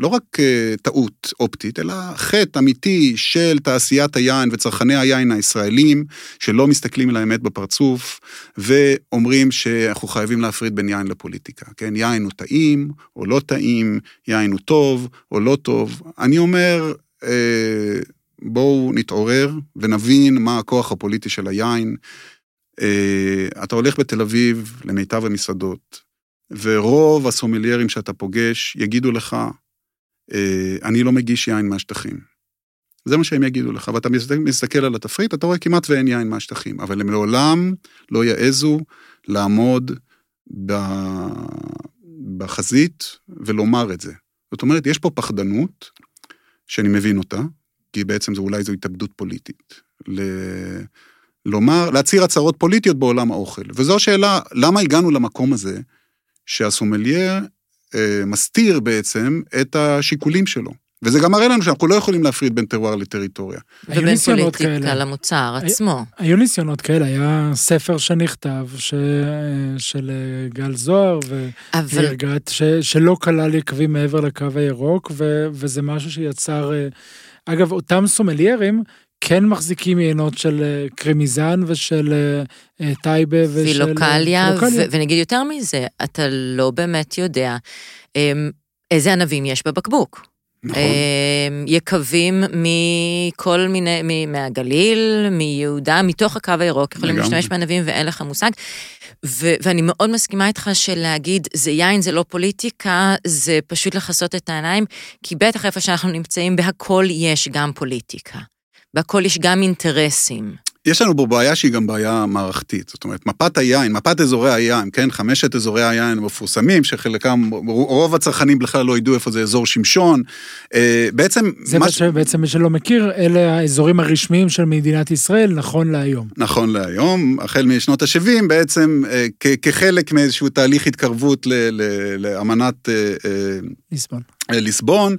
לא רק אה, טעות אופטית, אלא חטא אמיתי של תעשיית היין וצרכני היין הישראלים, שלא מסתכלים על האמת בפרצוף, ואומרים שאנחנו חייבים להפריד בין יין לפוליטיקה. כן, יין הוא טעים או לא טעים, יין הוא טוב או לא טוב. אני אומר, אה, בואו נתעורר ונבין מה הכוח הפוליטי של היין. אה, אתה הולך בתל אביב למיטב המסעדות, ורוב הסומליירים שאתה פוגש יגידו לך, אה, אני לא מגיש יין מהשטחים. זה מה שהם יגידו לך, ואתה מסתכל על התפריט, אתה רואה כמעט ואין יין מהשטחים, אבל הם לעולם לא יעזו לעמוד בחזית ולומר את זה. זאת אומרת, יש פה פחדנות, שאני מבין אותה, כי בעצם זה אולי זו התאבדות פוליטית. לומר, להצהיר הצהרות פוליטיות בעולם האוכל. וזו השאלה, למה הגענו למקום הזה שהסומלייר אה, מסתיר בעצם את השיקולים שלו. וזה גם מראה לנו שאנחנו לא יכולים להפריד בין טרואר לטריטוריה. ובין פוליטיקה למוצר עצמו. היו ניסיונות כאלה, היה ספר שנכתב ש... של אה, גל זוהר והרגעת, ש... שלא כלל יקבים מעבר לקו הירוק, ו... וזה משהו שיצר... אה, אגב, אותם סומליירים כן מחזיקים יינות של אה, קרמיזן ושל אה, אה, טייבה ושל... פילוקליה, ונגיד יותר מזה, אתה לא באמת יודע אמ, איזה ענבים יש בבקבוק. נכון. אמ, יקבים מכל מיני, מהגליל, מיהודה, מתוך הקו הירוק, יכולים להשתמש בענבים ואין לך מושג. ו- ואני מאוד מסכימה איתך שלהגיד, זה יין, זה לא פוליטיקה, זה פשוט לכסות את העיניים, כי בטח איפה שאנחנו נמצאים, בהכל יש גם פוליטיקה. בהכל יש גם אינטרסים. יש לנו פה בעיה שהיא גם בעיה מערכתית, זאת אומרת, מפת היין, מפת אזורי היין, כן, חמשת אזורי היין המפורסמים, שחלקם, רוב הצרכנים בכלל לא ידעו איפה זה אזור שמשון, אה, בעצם... זה מה ש... בעצם מי שלא מכיר, אלה האזורים הרשמיים של מדינת ישראל, נכון להיום. נכון להיום, החל משנות ה-70, בעצם אה, כחלק מאיזשהו תהליך התקרבות לאמנת... אה, ליסבון. ליסבון.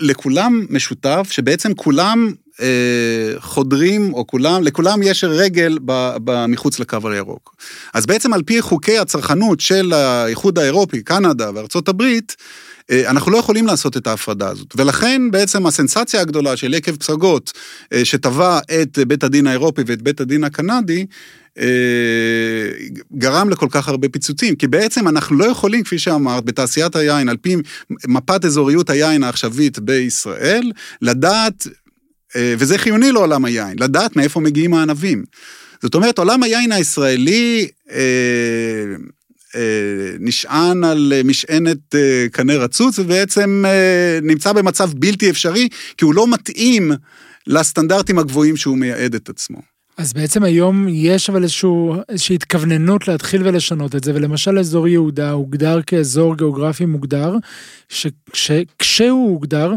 לכולם משותף שבעצם כולם אה, חודרים, או כולם, לכולם יש רגל ב, ב, מחוץ לקו הירוק. אז בעצם על פי חוקי הצרכנות של האיחוד האירופי, קנדה וארצות הברית, אנחנו לא יכולים לעשות את ההפרדה הזאת. ולכן בעצם הסנסציה הגדולה של יקב פסגות, אה, שטבע את בית הדין האירופי ואת בית הדין הקנדי, אה, גרם לכל כך הרבה פיצוצים, כי בעצם אנחנו לא יכולים, כפי שאמרת, בתעשיית היין, על פי מפת אזוריות היין העכשווית בישראל, לדעת, וזה חיוני לעולם היין, לדעת מאיפה מגיעים הענבים. זאת אומרת, עולם היין הישראלי אה, נשען על אה, משענת אה, קנה רצוץ, ובעצם נמצא במצב בלתי אפשרי, כי הוא לא מתאים לסטנדרטים הגבוהים שהוא מייעד את עצמו. אז בעצם היום יש אבל איזשהו, איזושהי התכווננות להתחיל ולשנות את זה, ולמשל אזור יהודה הוגדר כאזור גיאוגרפי מוגדר, שכשהוא הוגדר,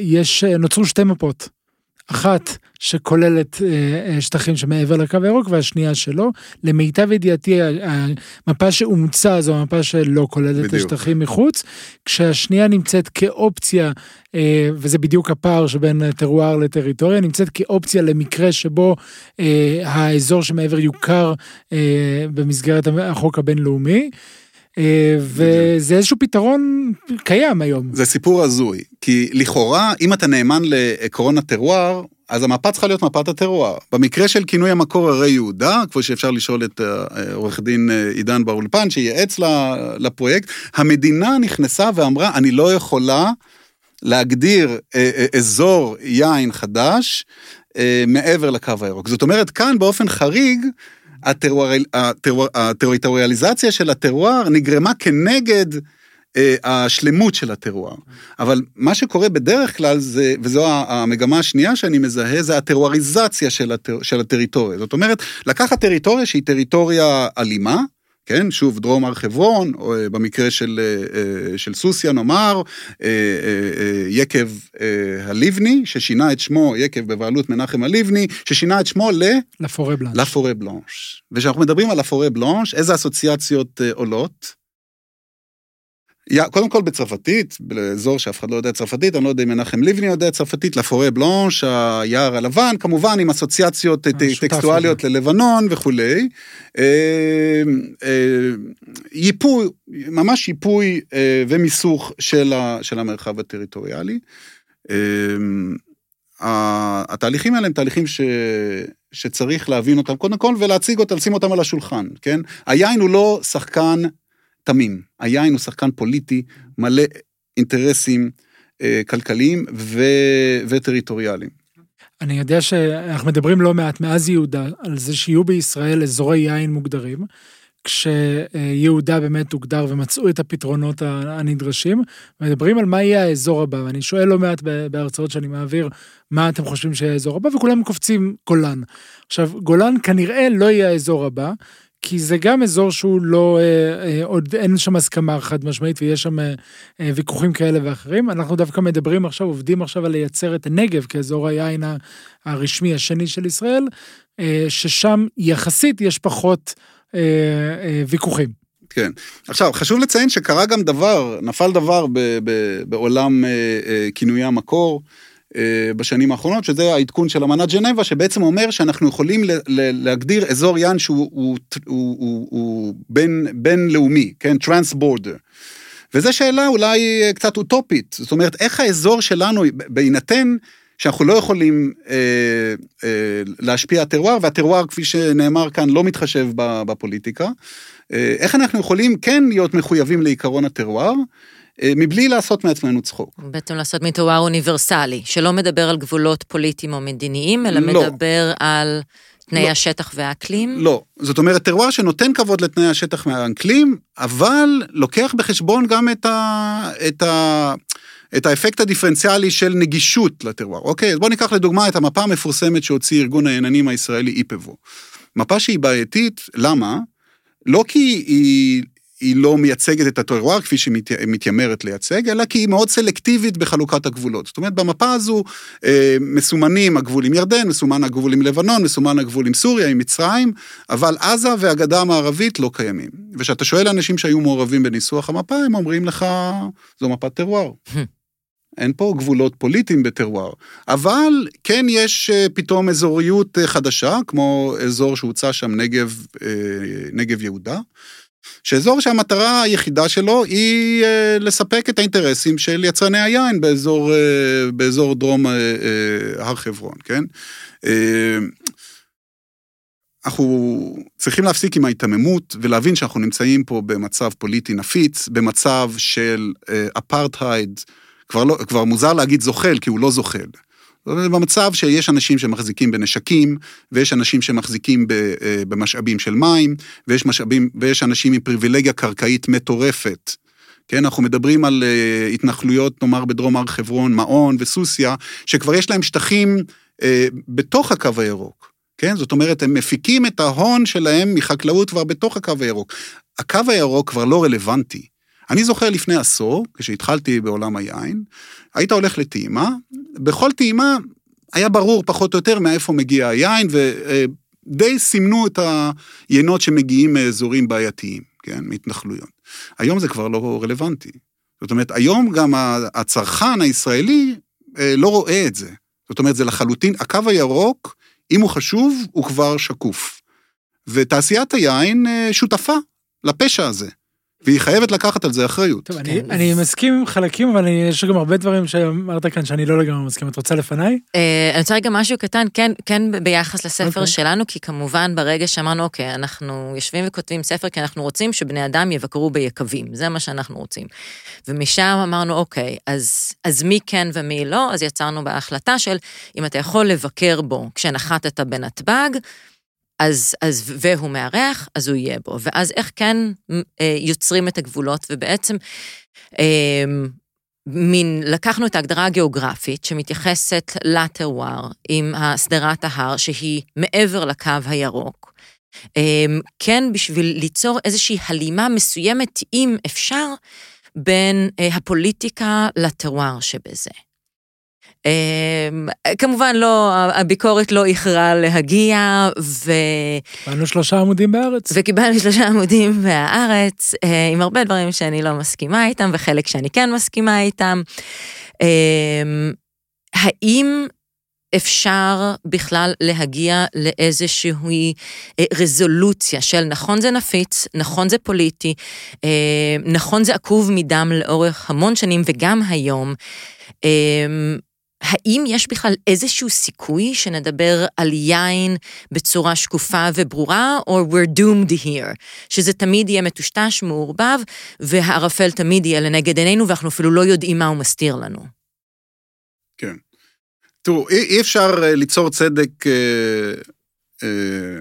יש, נוצרו שתי מפות. אחת שכוללת אה, אה, שטחים שמעבר לקו הירוק והשנייה שלא. למיטב ידיעתי המפה שאומצה זו המפה שלא כוללת את השטחים מחוץ, כשהשנייה נמצאת כאופציה, אה, וזה בדיוק הפער שבין טרואר לטריטוריה, נמצאת כאופציה למקרה שבו האזור שמעבר יוכר במסגרת החוק הבינלאומי. וזה איזשהו פתרון קיים היום. זה סיפור הזוי, כי לכאורה, אם אתה נאמן לעקרון הטרואר, אז המפה צריכה להיות מפת הטרואר. במקרה של כינוי המקור הרי יהודה, כמו שאפשר לשאול את אה, עורך דין אה, עידן באולפן, שייעץ לפרויקט, המדינה נכנסה ואמרה, אני לא יכולה להגדיר אה, אזור יין חדש מעבר לקו הירוק. זאת אומרת, כאן באופן חריג, הטרוריאליזציה של הטרואר נגרמה כנגד השלמות של הטרואר. אבל מה שקורה בדרך כלל זה, וזו המגמה השנייה שאני מזהה, זה הטרואריזציה של, הטר, של הטריטוריה. זאת אומרת, לקחת טריטוריה שהיא טריטוריה אלימה, כן, שוב, דרום הר חברון, או אה, במקרה של, אה, של סוסיא נאמר, יקב הלבני, ששינה את שמו, יקב בבעלות מנחם הלבני, ששינה את שמו ל... לפורי בלאנש. לפורי בלאנש. וכשאנחנו מדברים על לפורי בלאנש, איזה אסוציאציות עולות? קודם כל בצרפתית, באזור שאף אחד לא יודע צרפתית, אני לא יודע אם מנחם לבני יודע צרפתית, לפורי בלונש, היער הלבן, כמובן עם אסוציאציות אה, טקסטואליות ללבנון וכולי. אה, אה, ייפוי, ממש ייפוי ומיסוך של, של המרחב הטריטוריאלי. התהליכים האלה הם תהליכים ש... שצריך להבין אותם קודם כל ולהציג אותם, לשים אותם על השולחן, כן? היין הוא לא שחקן תמים. היין הוא שחקן פוליטי, מלא אינטרסים אה, כלכליים ו... וטריטוריאליים. אני יודע שאנחנו מדברים לא מעט מאז יהודה על זה שיהיו בישראל אזורי יין מוגדרים. כשיהודה באמת הוגדר ומצאו את הפתרונות הנדרשים, מדברים על מה יהיה האזור הבא, ואני שואל לא מעט בהרצאות שאני מעביר, מה אתם חושבים שיהיה האזור הבא, וכולם קופצים גולן. עכשיו, גולן כנראה לא יהיה האזור הבא, כי זה גם אזור שהוא לא, אה, אה, עוד אין שם הסכמה חד משמעית ויש שם אה, ויכוחים כאלה ואחרים. אנחנו דווקא מדברים עכשיו, עובדים עכשיו על לייצר את הנגב כאזור היין הרשמי השני של ישראל, ששם יחסית יש פחות ויכוחים. כן. עכשיו, חשוב לציין שקרה גם דבר, נפל דבר ב, ב, בעולם כינויי המקור. אה, בשנים האחרונות, שזה העדכון של אמנת ג'נבה, שבעצם אומר שאנחנו יכולים להגדיר אזור יין שהוא הוא, הוא, הוא, הוא בין, בינלאומי, כן? טרנס בורדר. וזו שאלה אולי אה, קצת אוטופית, זאת אומרת, איך האזור שלנו, בהינתן שאנחנו לא יכולים אה, אה, להשפיע הטרואר, והטרואר, כפי שנאמר כאן, לא מתחשב בפוליטיקה, אה, איך אנחנו יכולים כן להיות מחויבים לעיקרון הטרואר, מבלי לעשות מעצמנו צחוק. בעצם לעשות מתואר אוניברסלי, שלא מדבר על גבולות פוליטיים או מדיניים, אלא לא. מדבר על תנאי לא. השטח והאקלים? לא, זאת אומרת, טרואר שנותן כבוד לתנאי השטח והאקלים, אבל לוקח בחשבון גם את, ה, את, ה, את האפקט הדיפרנציאלי של נגישות לטרואר. אוקיי, אז בואו ניקח לדוגמה את המפה המפורסמת שהוציא ארגון העננים הישראלי איפבו. מפה שהיא בעייתית, למה? לא כי היא היא לא מייצגת את הטרואר כפי שהיא מתיימרת לייצג, אלא כי היא מאוד סלקטיבית בחלוקת הגבולות. זאת אומרת, במפה הזו אה, מסומנים הגבול עם ירדן, מסומן הגבול עם לבנון, מסומן הגבול עם סוריה, עם מצרים, אבל עזה והגדה המערבית לא קיימים. וכשאתה שואל אנשים שהיו מעורבים בניסוח המפה, הם אומרים לך, זו מפת טרואר. אין פה גבולות פוליטיים בטרואר, אבל כן יש אה, פתאום אזוריות אה, חדשה, כמו אזור שהוצע שם נגב, אה, נגב יהודה, שאזור שהמטרה היחידה שלו היא לספק את האינטרסים של יצרני היין באזור, באזור דרום הר חברון, כן? אנחנו צריכים להפסיק עם ההיתממות ולהבין שאנחנו נמצאים פה במצב פוליטי נפיץ, במצב של אפרטהייד. Uh, כבר, לא, כבר מוזר להגיד זוחל, כי הוא לא זוחל. במצב שיש אנשים שמחזיקים בנשקים, ויש אנשים שמחזיקים אה, במשאבים של מים, ויש, משאבים, ויש אנשים עם פריבילגיה קרקעית מטורפת. כן, אנחנו מדברים על אה, התנחלויות, נאמר, בדרום הר חברון, מעון וסוסיא, שכבר יש להם שטחים אה, בתוך הקו הירוק. כן, זאת אומרת, הם מפיקים את ההון שלהם מחקלאות כבר בתוך הקו הירוק. הקו הירוק כבר לא רלוונטי. אני זוכר לפני עשור, כשהתחלתי בעולם היין, היית הולך לטעימה, בכל טעימה היה ברור פחות או יותר מאיפה מגיע היין, ודי סימנו את היינות שמגיעים מאזורים בעייתיים, כן, מהתנחלויות. היום זה כבר לא רלוונטי. זאת אומרת, היום גם הצרכן הישראלי אה, לא רואה את זה. זאת אומרת, זה לחלוטין, הקו הירוק, אם הוא חשוב, הוא כבר שקוף. ותעשיית היין אה, שותפה לפשע הזה. והיא חייבת לקחת על זה אחריות. טוב, אני, כן. אני מסכים עם חלקים, אבל אני, יש גם הרבה דברים שאמרת כאן שאני לא לגמרי מסכים. את רוצה לפניי? אה, אני רוצה רגע משהו קטן, כן, כן ביחס לספר okay. אוקיי. שלנו, כי כמובן ברגע שאמרנו, אוקיי, אנחנו יושבים וכותבים ספר כי אנחנו רוצים שבני אדם יבקרו ביקבים, זה מה שאנחנו רוצים. ומשם אמרנו, אוקיי, אז, אז מי כן ומי לא, אז יצרנו בהחלטה של אם אתה יכול לבקר בו כשנחתת בנתב"ג, אז, אז, והוא מארח, אז הוא יהיה בו. ואז איך כן אה, יוצרים את הגבולות, ובעצם אה, מין, לקחנו את ההגדרה הגיאוגרפית שמתייחסת לטרוואר עם הסדרת ההר, שהיא מעבר לקו הירוק. אה, כן, בשביל ליצור איזושהי הלימה מסוימת, אם אפשר, בין הפוליטיקה לטרוואר שבזה. אמ, כמובן לא, הביקורת לא איחרה להגיע, ו... קיבלנו שלושה עמודים בארץ. וקיבלנו שלושה עמודים בהארץ, אה, עם הרבה דברים שאני לא מסכימה איתם, וחלק שאני כן מסכימה איתם. אמ, האם אפשר בכלל להגיע לאיזושהי אה, רזולוציה של נכון זה נפיץ, נכון זה פוליטי, אה, נכון זה עקוב מדם לאורך המון שנים וגם היום. האם יש בכלל איזשהו סיכוי שנדבר על יין בצורה שקופה וברורה, או we're doomed here, שזה תמיד יהיה מטושטש, מעורבב, והערפל תמיד יהיה לנגד עינינו, ואנחנו אפילו לא יודעים מה הוא מסתיר לנו. כן. תראו, אי אפשר אה, ליצור צדק אה, אה,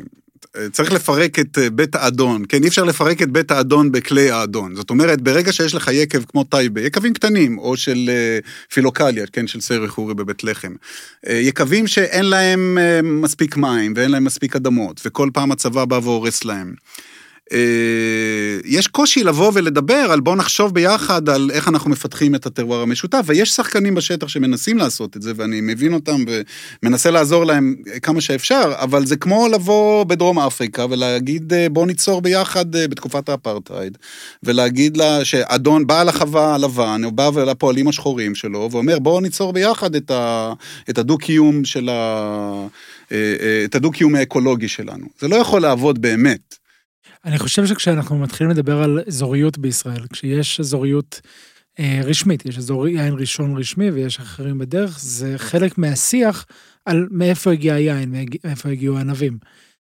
צריך לפרק את אה, בית האדון, כן? אי אפשר לפרק את בית האדון בכלי האדון. זאת אומרת, ברגע שיש לך יקב כמו טייבה, יקבים קטנים, או של אה, פילוקליה, כן? של סרח אורי בבית לחם. אה, יקבים שאין להם מספיק מים ואין להם מספיק אדמות, וכל פעם הצבא בא והורס להם. אה, יש קושי לבוא ולדבר על בוא נחשוב ביחד על איך אנחנו מפתחים את הטרור המשותף, ויש שחקנים בשטח שמנסים לעשות את זה, ואני מבין אותם ומנסה לעזור להם כמה שאפשר, אבל זה כמו לבוא בדרום אפריקה ולהגיד אה, בוא ניצור ביחד אה, בתקופת האפרטהייד, ולהגיד לה שאדון בעל החווה הלבן, הוא בא לפועלים השחורים שלו, ואומר בוא ניצור ביחד את, ה, את הדו-קיום של ה... את הדו-קיום האקולוגי שלנו. זה לא יכול לעבוד באמת. אני חושב שכשאנחנו מתחילים לדבר על אזוריות בישראל, כשיש אזוריות אה, רשמית, יש אזור יין ראשון רשמי ויש אחרים בדרך, זה חלק מהשיח על מאיפה הגיע היין, מאיפה הגיעו הענבים.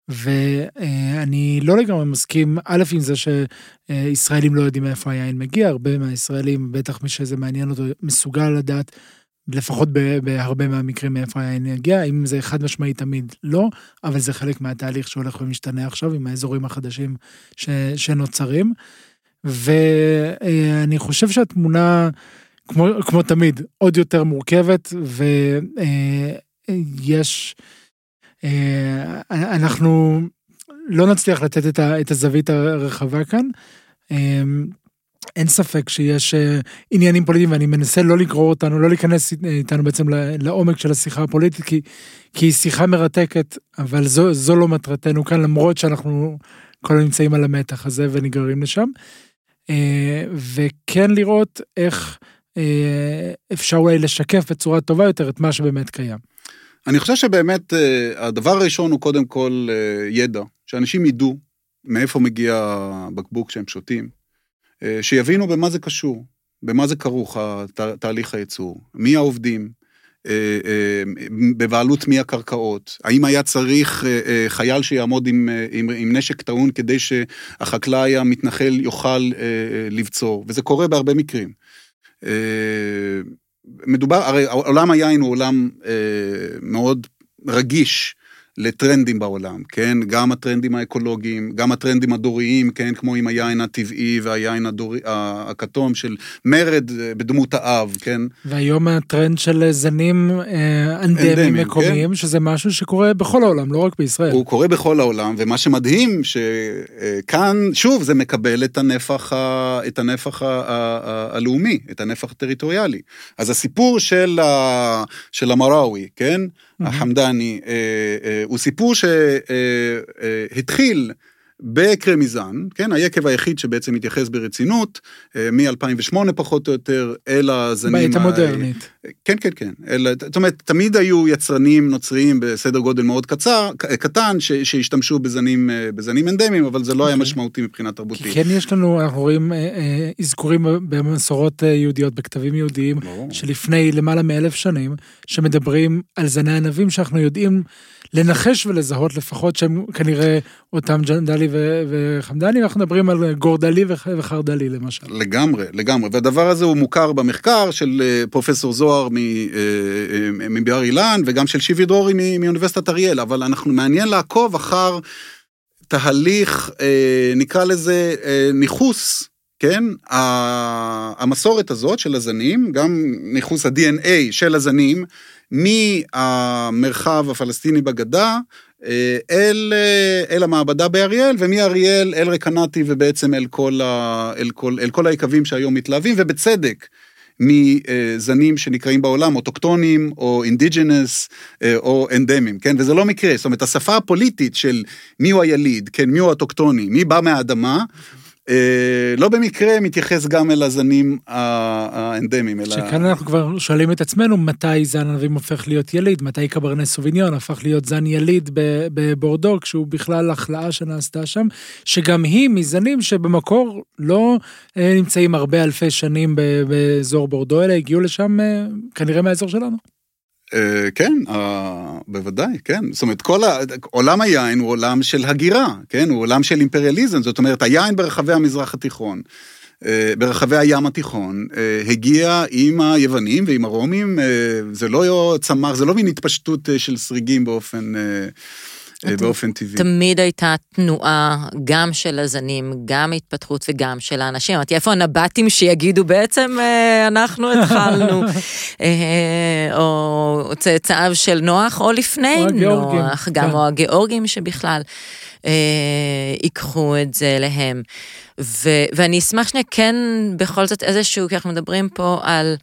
ואני לא לגמרי מסכים, א', עם זה שישראלים לא יודעים מאיפה היין מגיע, הרבה מהישראלים, בטח מי שזה מעניין אותו, מסוגל לדעת לפחות בהרבה מהמקרים מאיפה היין יגיע, אם זה חד משמעי תמיד לא, אבל זה חלק מהתהליך שהולך ומשתנה עכשיו עם האזורים החדשים ש, שנוצרים. ואני חושב שהתמונה, כמו, כמו תמיד, עוד יותר מורכבת, ויש, אנחנו לא נצליח לתת את הזווית הרחבה כאן. אין ספק שיש אה, עניינים פוליטיים, ואני מנסה לא לגרור אותנו, לא להיכנס איתנו בעצם לעומק של השיחה הפוליטית, כי, כי היא שיחה מרתקת, אבל זו, זו לא מטרתנו כאן, למרות שאנחנו כל נמצאים על המתח הזה ונגררים לשם. אה, וכן לראות איך אה, אפשר אולי לשקף בצורה טובה יותר את מה שבאמת קיים. אני חושב שבאמת הדבר הראשון הוא קודם כל ידע, שאנשים ידעו מאיפה מגיע הבקבוק שהם שותים, שיבינו במה זה קשור, במה זה כרוך תהליך הייצור, מי העובדים, בבעלות מי הקרקעות, האם היה צריך חייל שיעמוד עם, עם, עם נשק טעון כדי שהחקלאי המתנחל יוכל לבצור, וזה קורה בהרבה מקרים. מדובר, הרי עולם היין הוא עולם אה, מאוד רגיש לטרנדים בעולם, כן? גם הטרנדים האקולוגיים, גם הטרנדים הדוריים, כן? כמו עם היין הטבעי והיין הדורי, הכתום של מרד אה, בדמות האב, כן? והיום הטרנד של זנים אה, אנדמיים מקומיים, כן? שזה משהו שקורה בכל העולם, לא רק בישראל. הוא קורה בכל העולם, ומה שמדהים, שכאן, שוב, זה מקבל את הנפח, ה, את הנפח ה, ה, הלאומי, את הנפח הטריטוריאלי. אז הסיפור של, ה, של המראוי, כן? החמדני, אה, אה, הוא סיפור שהתחיל בקרמיזן, כן, היקב היחיד שבעצם מתייחס ברצינות, אה, מ-2008 פחות או יותר, אל הזנים... בעת המודרנית. כן, כן, כן. אל, זאת אומרת, תמיד היו יצרנים נוצריים בסדר גודל מאוד קצר, קטן, ש, שהשתמשו בזנים, בזנים אנדמיים, אבל זה לא okay. היה אוקיי. משמעותי מבחינה תרבותית. כי כן, יש לנו, אנחנו רואים אזכורים במסורות יהודיות, בכתבים יהודיים, לא. שלפני למעלה מאלף שנים, שמדברים על זני ענבים שאנחנו יודעים לנחש ולזהות לפחות שהם כנראה אותם ג'נדלי וחמדני, אנחנו מדברים על גורדלי וחרדלי למשל. לגמרי, לגמרי, והדבר הזה הוא מוכר במחקר של אה, פרופסור זוהר אה, אה, מבר אילן וגם של שיבי דרורי מאוניברסיטת אריאל, אבל אנחנו מעניין לעקוב אחר תהליך, נקרא לזה ניכוס. כן, המסורת הזאת של הזנים, גם ניכוס ה-DNA של הזנים, מהמרחב הפלסטיני בגדה אל, אה, אל המעבדה באריאל, ומאריאל אל רקנטי ובעצם אל כל, ה, אל כל, אל כל היקבים שהיום מתלהבים, ובצדק. מזנים שנקראים בעולם אוטוקטונים או אינדיג'נס אה, או אנדמים, כן? וזה לא מקרה, זאת אומרת, השפה הפוליטית של מיהו היליד, כן, מיהו האוטוקטוני, מי בא מהאדמה, אה, לא במקרה מתייחס גם אל הזנים האנדמיים. אלא... שכאן אנחנו כבר שואלים את עצמנו מתי זן ענבים הופך להיות יליד, מתי קברנס סוביניון הפך להיות זן יליד בבורדו, כשהוא בכלל החלאה שנעשתה שם, שגם היא מזנים שבמקור לא אה, נמצאים הרבה אלפי שנים באזור בורדו, אלא הגיעו לשם אה, כנראה מהאזור שלנו. אה, כן, אה, בוודאי, כן. זאת אומרת, כל ה... עולם היין הוא עולם של הגירה, כן? הוא עולם של אימפריאליזם, זאת אומרת, היין ברחבי המזרח התיכון. אה, ברחבי הים התיכון, הגיע עם היוונים ועם הרומים, זה לא צמח, זה לא מין התפשטות של שריגים באופן... אה, באופן טבעי. תמיד הייתה תנועה גם של הזנים, גם התפתחות וגם של האנשים. אמרתי, איפה הנבטים שיגידו בעצם אה, אנחנו התחלנו, אה, או צאצאיו של נוח, או לפני נוח, גם כן. או הגיאורגים שבכלל ייקחו את זה להם. ואני אשמח שנייה כן בכל זאת איזשהו, כי אנחנו מדברים פה על...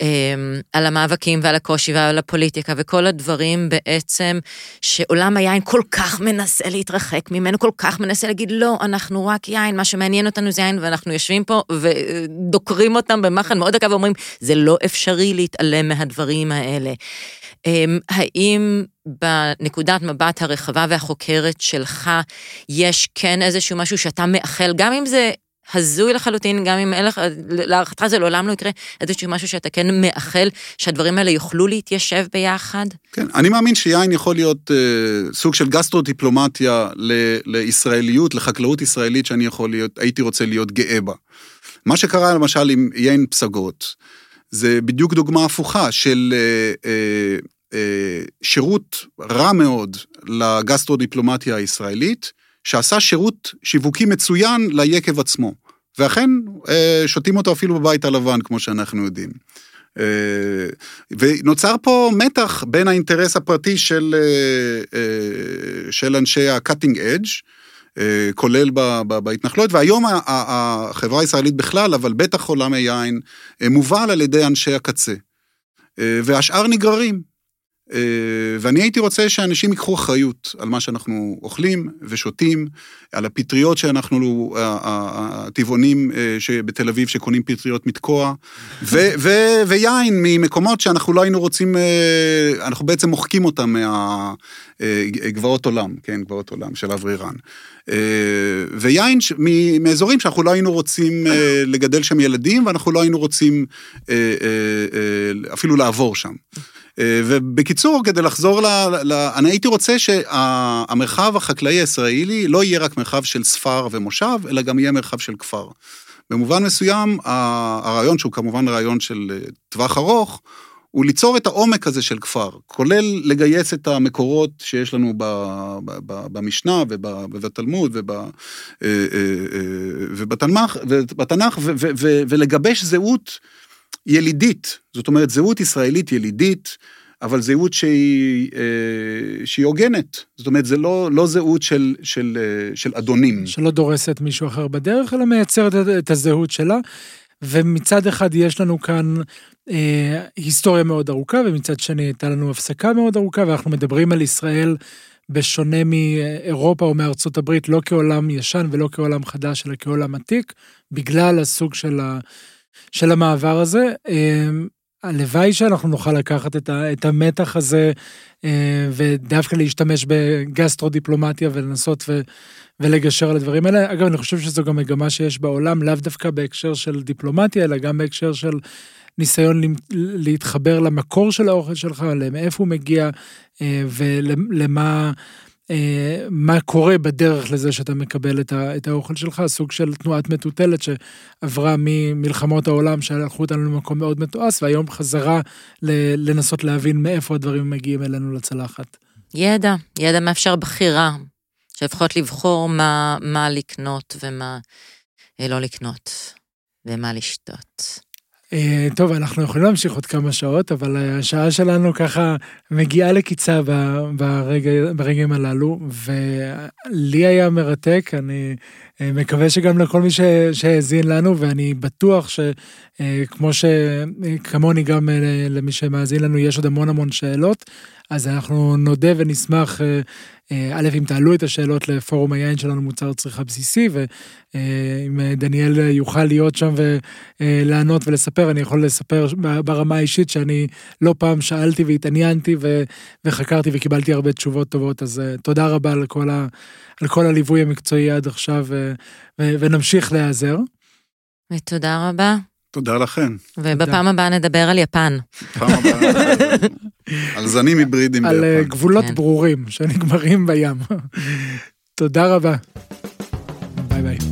אמ, על המאבקים ועל הקושי ועל הפוליטיקה וכל הדברים בעצם שעולם היין כל כך מנסה להתרחק ממנו, כל כך מנסה להגיד לא, אנחנו רק יין, מה שמעניין אותנו זה יין ואנחנו יושבים פה ודוקרים אותם במחן מאוד דקה ואומרים זה לא אפשרי להתעלם מהדברים האלה. אמ, האם בנקודת מבט הרחבה והחוקרת שלך יש כן איזשהו משהו שאתה מאחל, גם אם זה הזוי לחלוטין, גם אם אין לך, להערכתך זה לעולם לא יקרה, איזשהו משהו שאתה כן מאחל שהדברים האלה יוכלו להתיישב ביחד? כן, אני מאמין שיין יכול להיות אה, סוג של גסטרו-דיפלומטיה ל, לישראליות, לחקלאות ישראלית שאני יכול להיות, הייתי רוצה להיות גאה בה. מה שקרה למשל עם יין פסגות, זה בדיוק דוגמה הפוכה של אה, אה, אה, שירות רע מאוד לגסטרו-דיפלומטיה הישראלית, שעשה שירות שיווקי מצוין ליקב עצמו. ואכן, אה, שותים אותו אפילו בבית הלבן, כמו שאנחנו יודעים. אה, ונוצר פה מתח בין האינטרס הפרטי של, אה, של אנשי ה-cutting edge, כולל בהתנחלויות, והיום החברה הישראלית בכלל, אבל בטח עולם היין, מובל על ידי אנשי הקצה. והשאר נגררים. אה, ואני הייתי רוצה שאנשים ייקחו אחריות על מה שאנחנו אוכלים ושותים, על הפטריות שאנחנו, הטבעונים אה, שבתל אביב שקונים פטריות מתקוע, ו, ו, ויין ממקומות שאנחנו לא היינו רוצים, אה, אנחנו בעצם מוחקים אותם מהגבעות עולם, כן, גבעות עולם של אברירן. ויין מאזורים שאנחנו לא היינו רוצים לגדל שם ילדים, ואנחנו לא היינו רוצים אפילו לעבור שם. אה, ובקיצור, כדי לחזור ל... ל אני הייתי רוצה שהמרחב החקלאי הישראלי לא יהיה רק מרחב של ספר ומושב, אלא גם יהיה מרחב של כפר. במובן מסוים, הרעיון, שהוא כמובן רעיון של אה, טווח ארוך, הוא ליצור את העומק הזה של כפר, כולל לגייס את המקורות שיש לנו במשנה ובתלמוד אה, ובתנ"ך, ולגבש זהות ילידית, זאת אומרת זהות ישראלית ילידית, אבל זהות שהיא, אה, שהיא הוגנת. זאת אומרת, זה לא, לא זהות של, של, אה, של אדונים. שלא דורסת מישהו אחר בדרך, אלא מייצרת את הזהות שלה. ומצד אחד יש לנו כאן אה, היסטוריה מאוד ארוכה, ומצד שני הייתה לנו הפסקה מאוד ארוכה, ואנחנו מדברים על ישראל בשונה מאירופה או מארצות הברית, לא כעולם ישן ולא כעולם חדש, אלא כעולם עתיק, בגלל הסוג של ה... של המעבר הזה. אמ, הלוואי שאנחנו נוכל לקחת את, ה, את המתח הזה אה, ודווקא להשתמש בגסטרו-דיפלומטיה ולנסות ו, ולגשר על הדברים האלה. אגב, אני חושב שזו גם מגמה שיש בעולם, לאו דווקא בהקשר של דיפלומטיה, אלא גם בהקשר של ניסיון להתחבר למקור של האוכל שלך, למאיפה הוא מגיע אה, ולמה... אה, מה קורה בדרך לזה שאתה מקבל את, ה, את האוכל שלך, סוג של תנועת מטוטלת שעברה ממלחמות העולם שהלכו אותנו למקום מאוד מתועש, והיום חזרה ל, לנסות להבין מאיפה הדברים מגיעים אלינו לצלחת. ידע, ידע מאפשר בחירה, שלפחות לבחור מה, מה לקנות ומה אה, לא לקנות, ומה לשתות. אה, טוב, אנחנו יכולים להמשיך עוד כמה שעות, אבל השעה שלנו ככה מגיעה לקיצה ברגע, ברגעים הללו, ולי היה מרתק, אני אה, מקווה שגם לכל מי שהאזין לנו, ואני בטוח שכמו אה, שכמוני גם למי שמאזין לנו, יש עוד המון המון שאלות, אז אנחנו נודה ונשמח אה, א', אם תעלו את השאלות לפורום היין שלנו, מוצר צריכה בסיסי, ואם אה, דניאל יוכל להיות שם ולענות ולספר, אני יכול לספר ברמה האישית שאני לא פעם שאלתי והתעניינתי וחקרתי וקיבלתי הרבה תשובות טובות, אז אה, תודה רבה על כל, ה, על כל הליווי המקצועי עד עכשיו, ונמשיך להיעזר. ותודה רבה. תודה לכם. ובפעם הבאה נדבר על יפן. פעם הבאה, על זנים היברידים ביפן. על אה, גבולות כן. ברורים שנגמרים בים. תודה רבה. ביי ביי.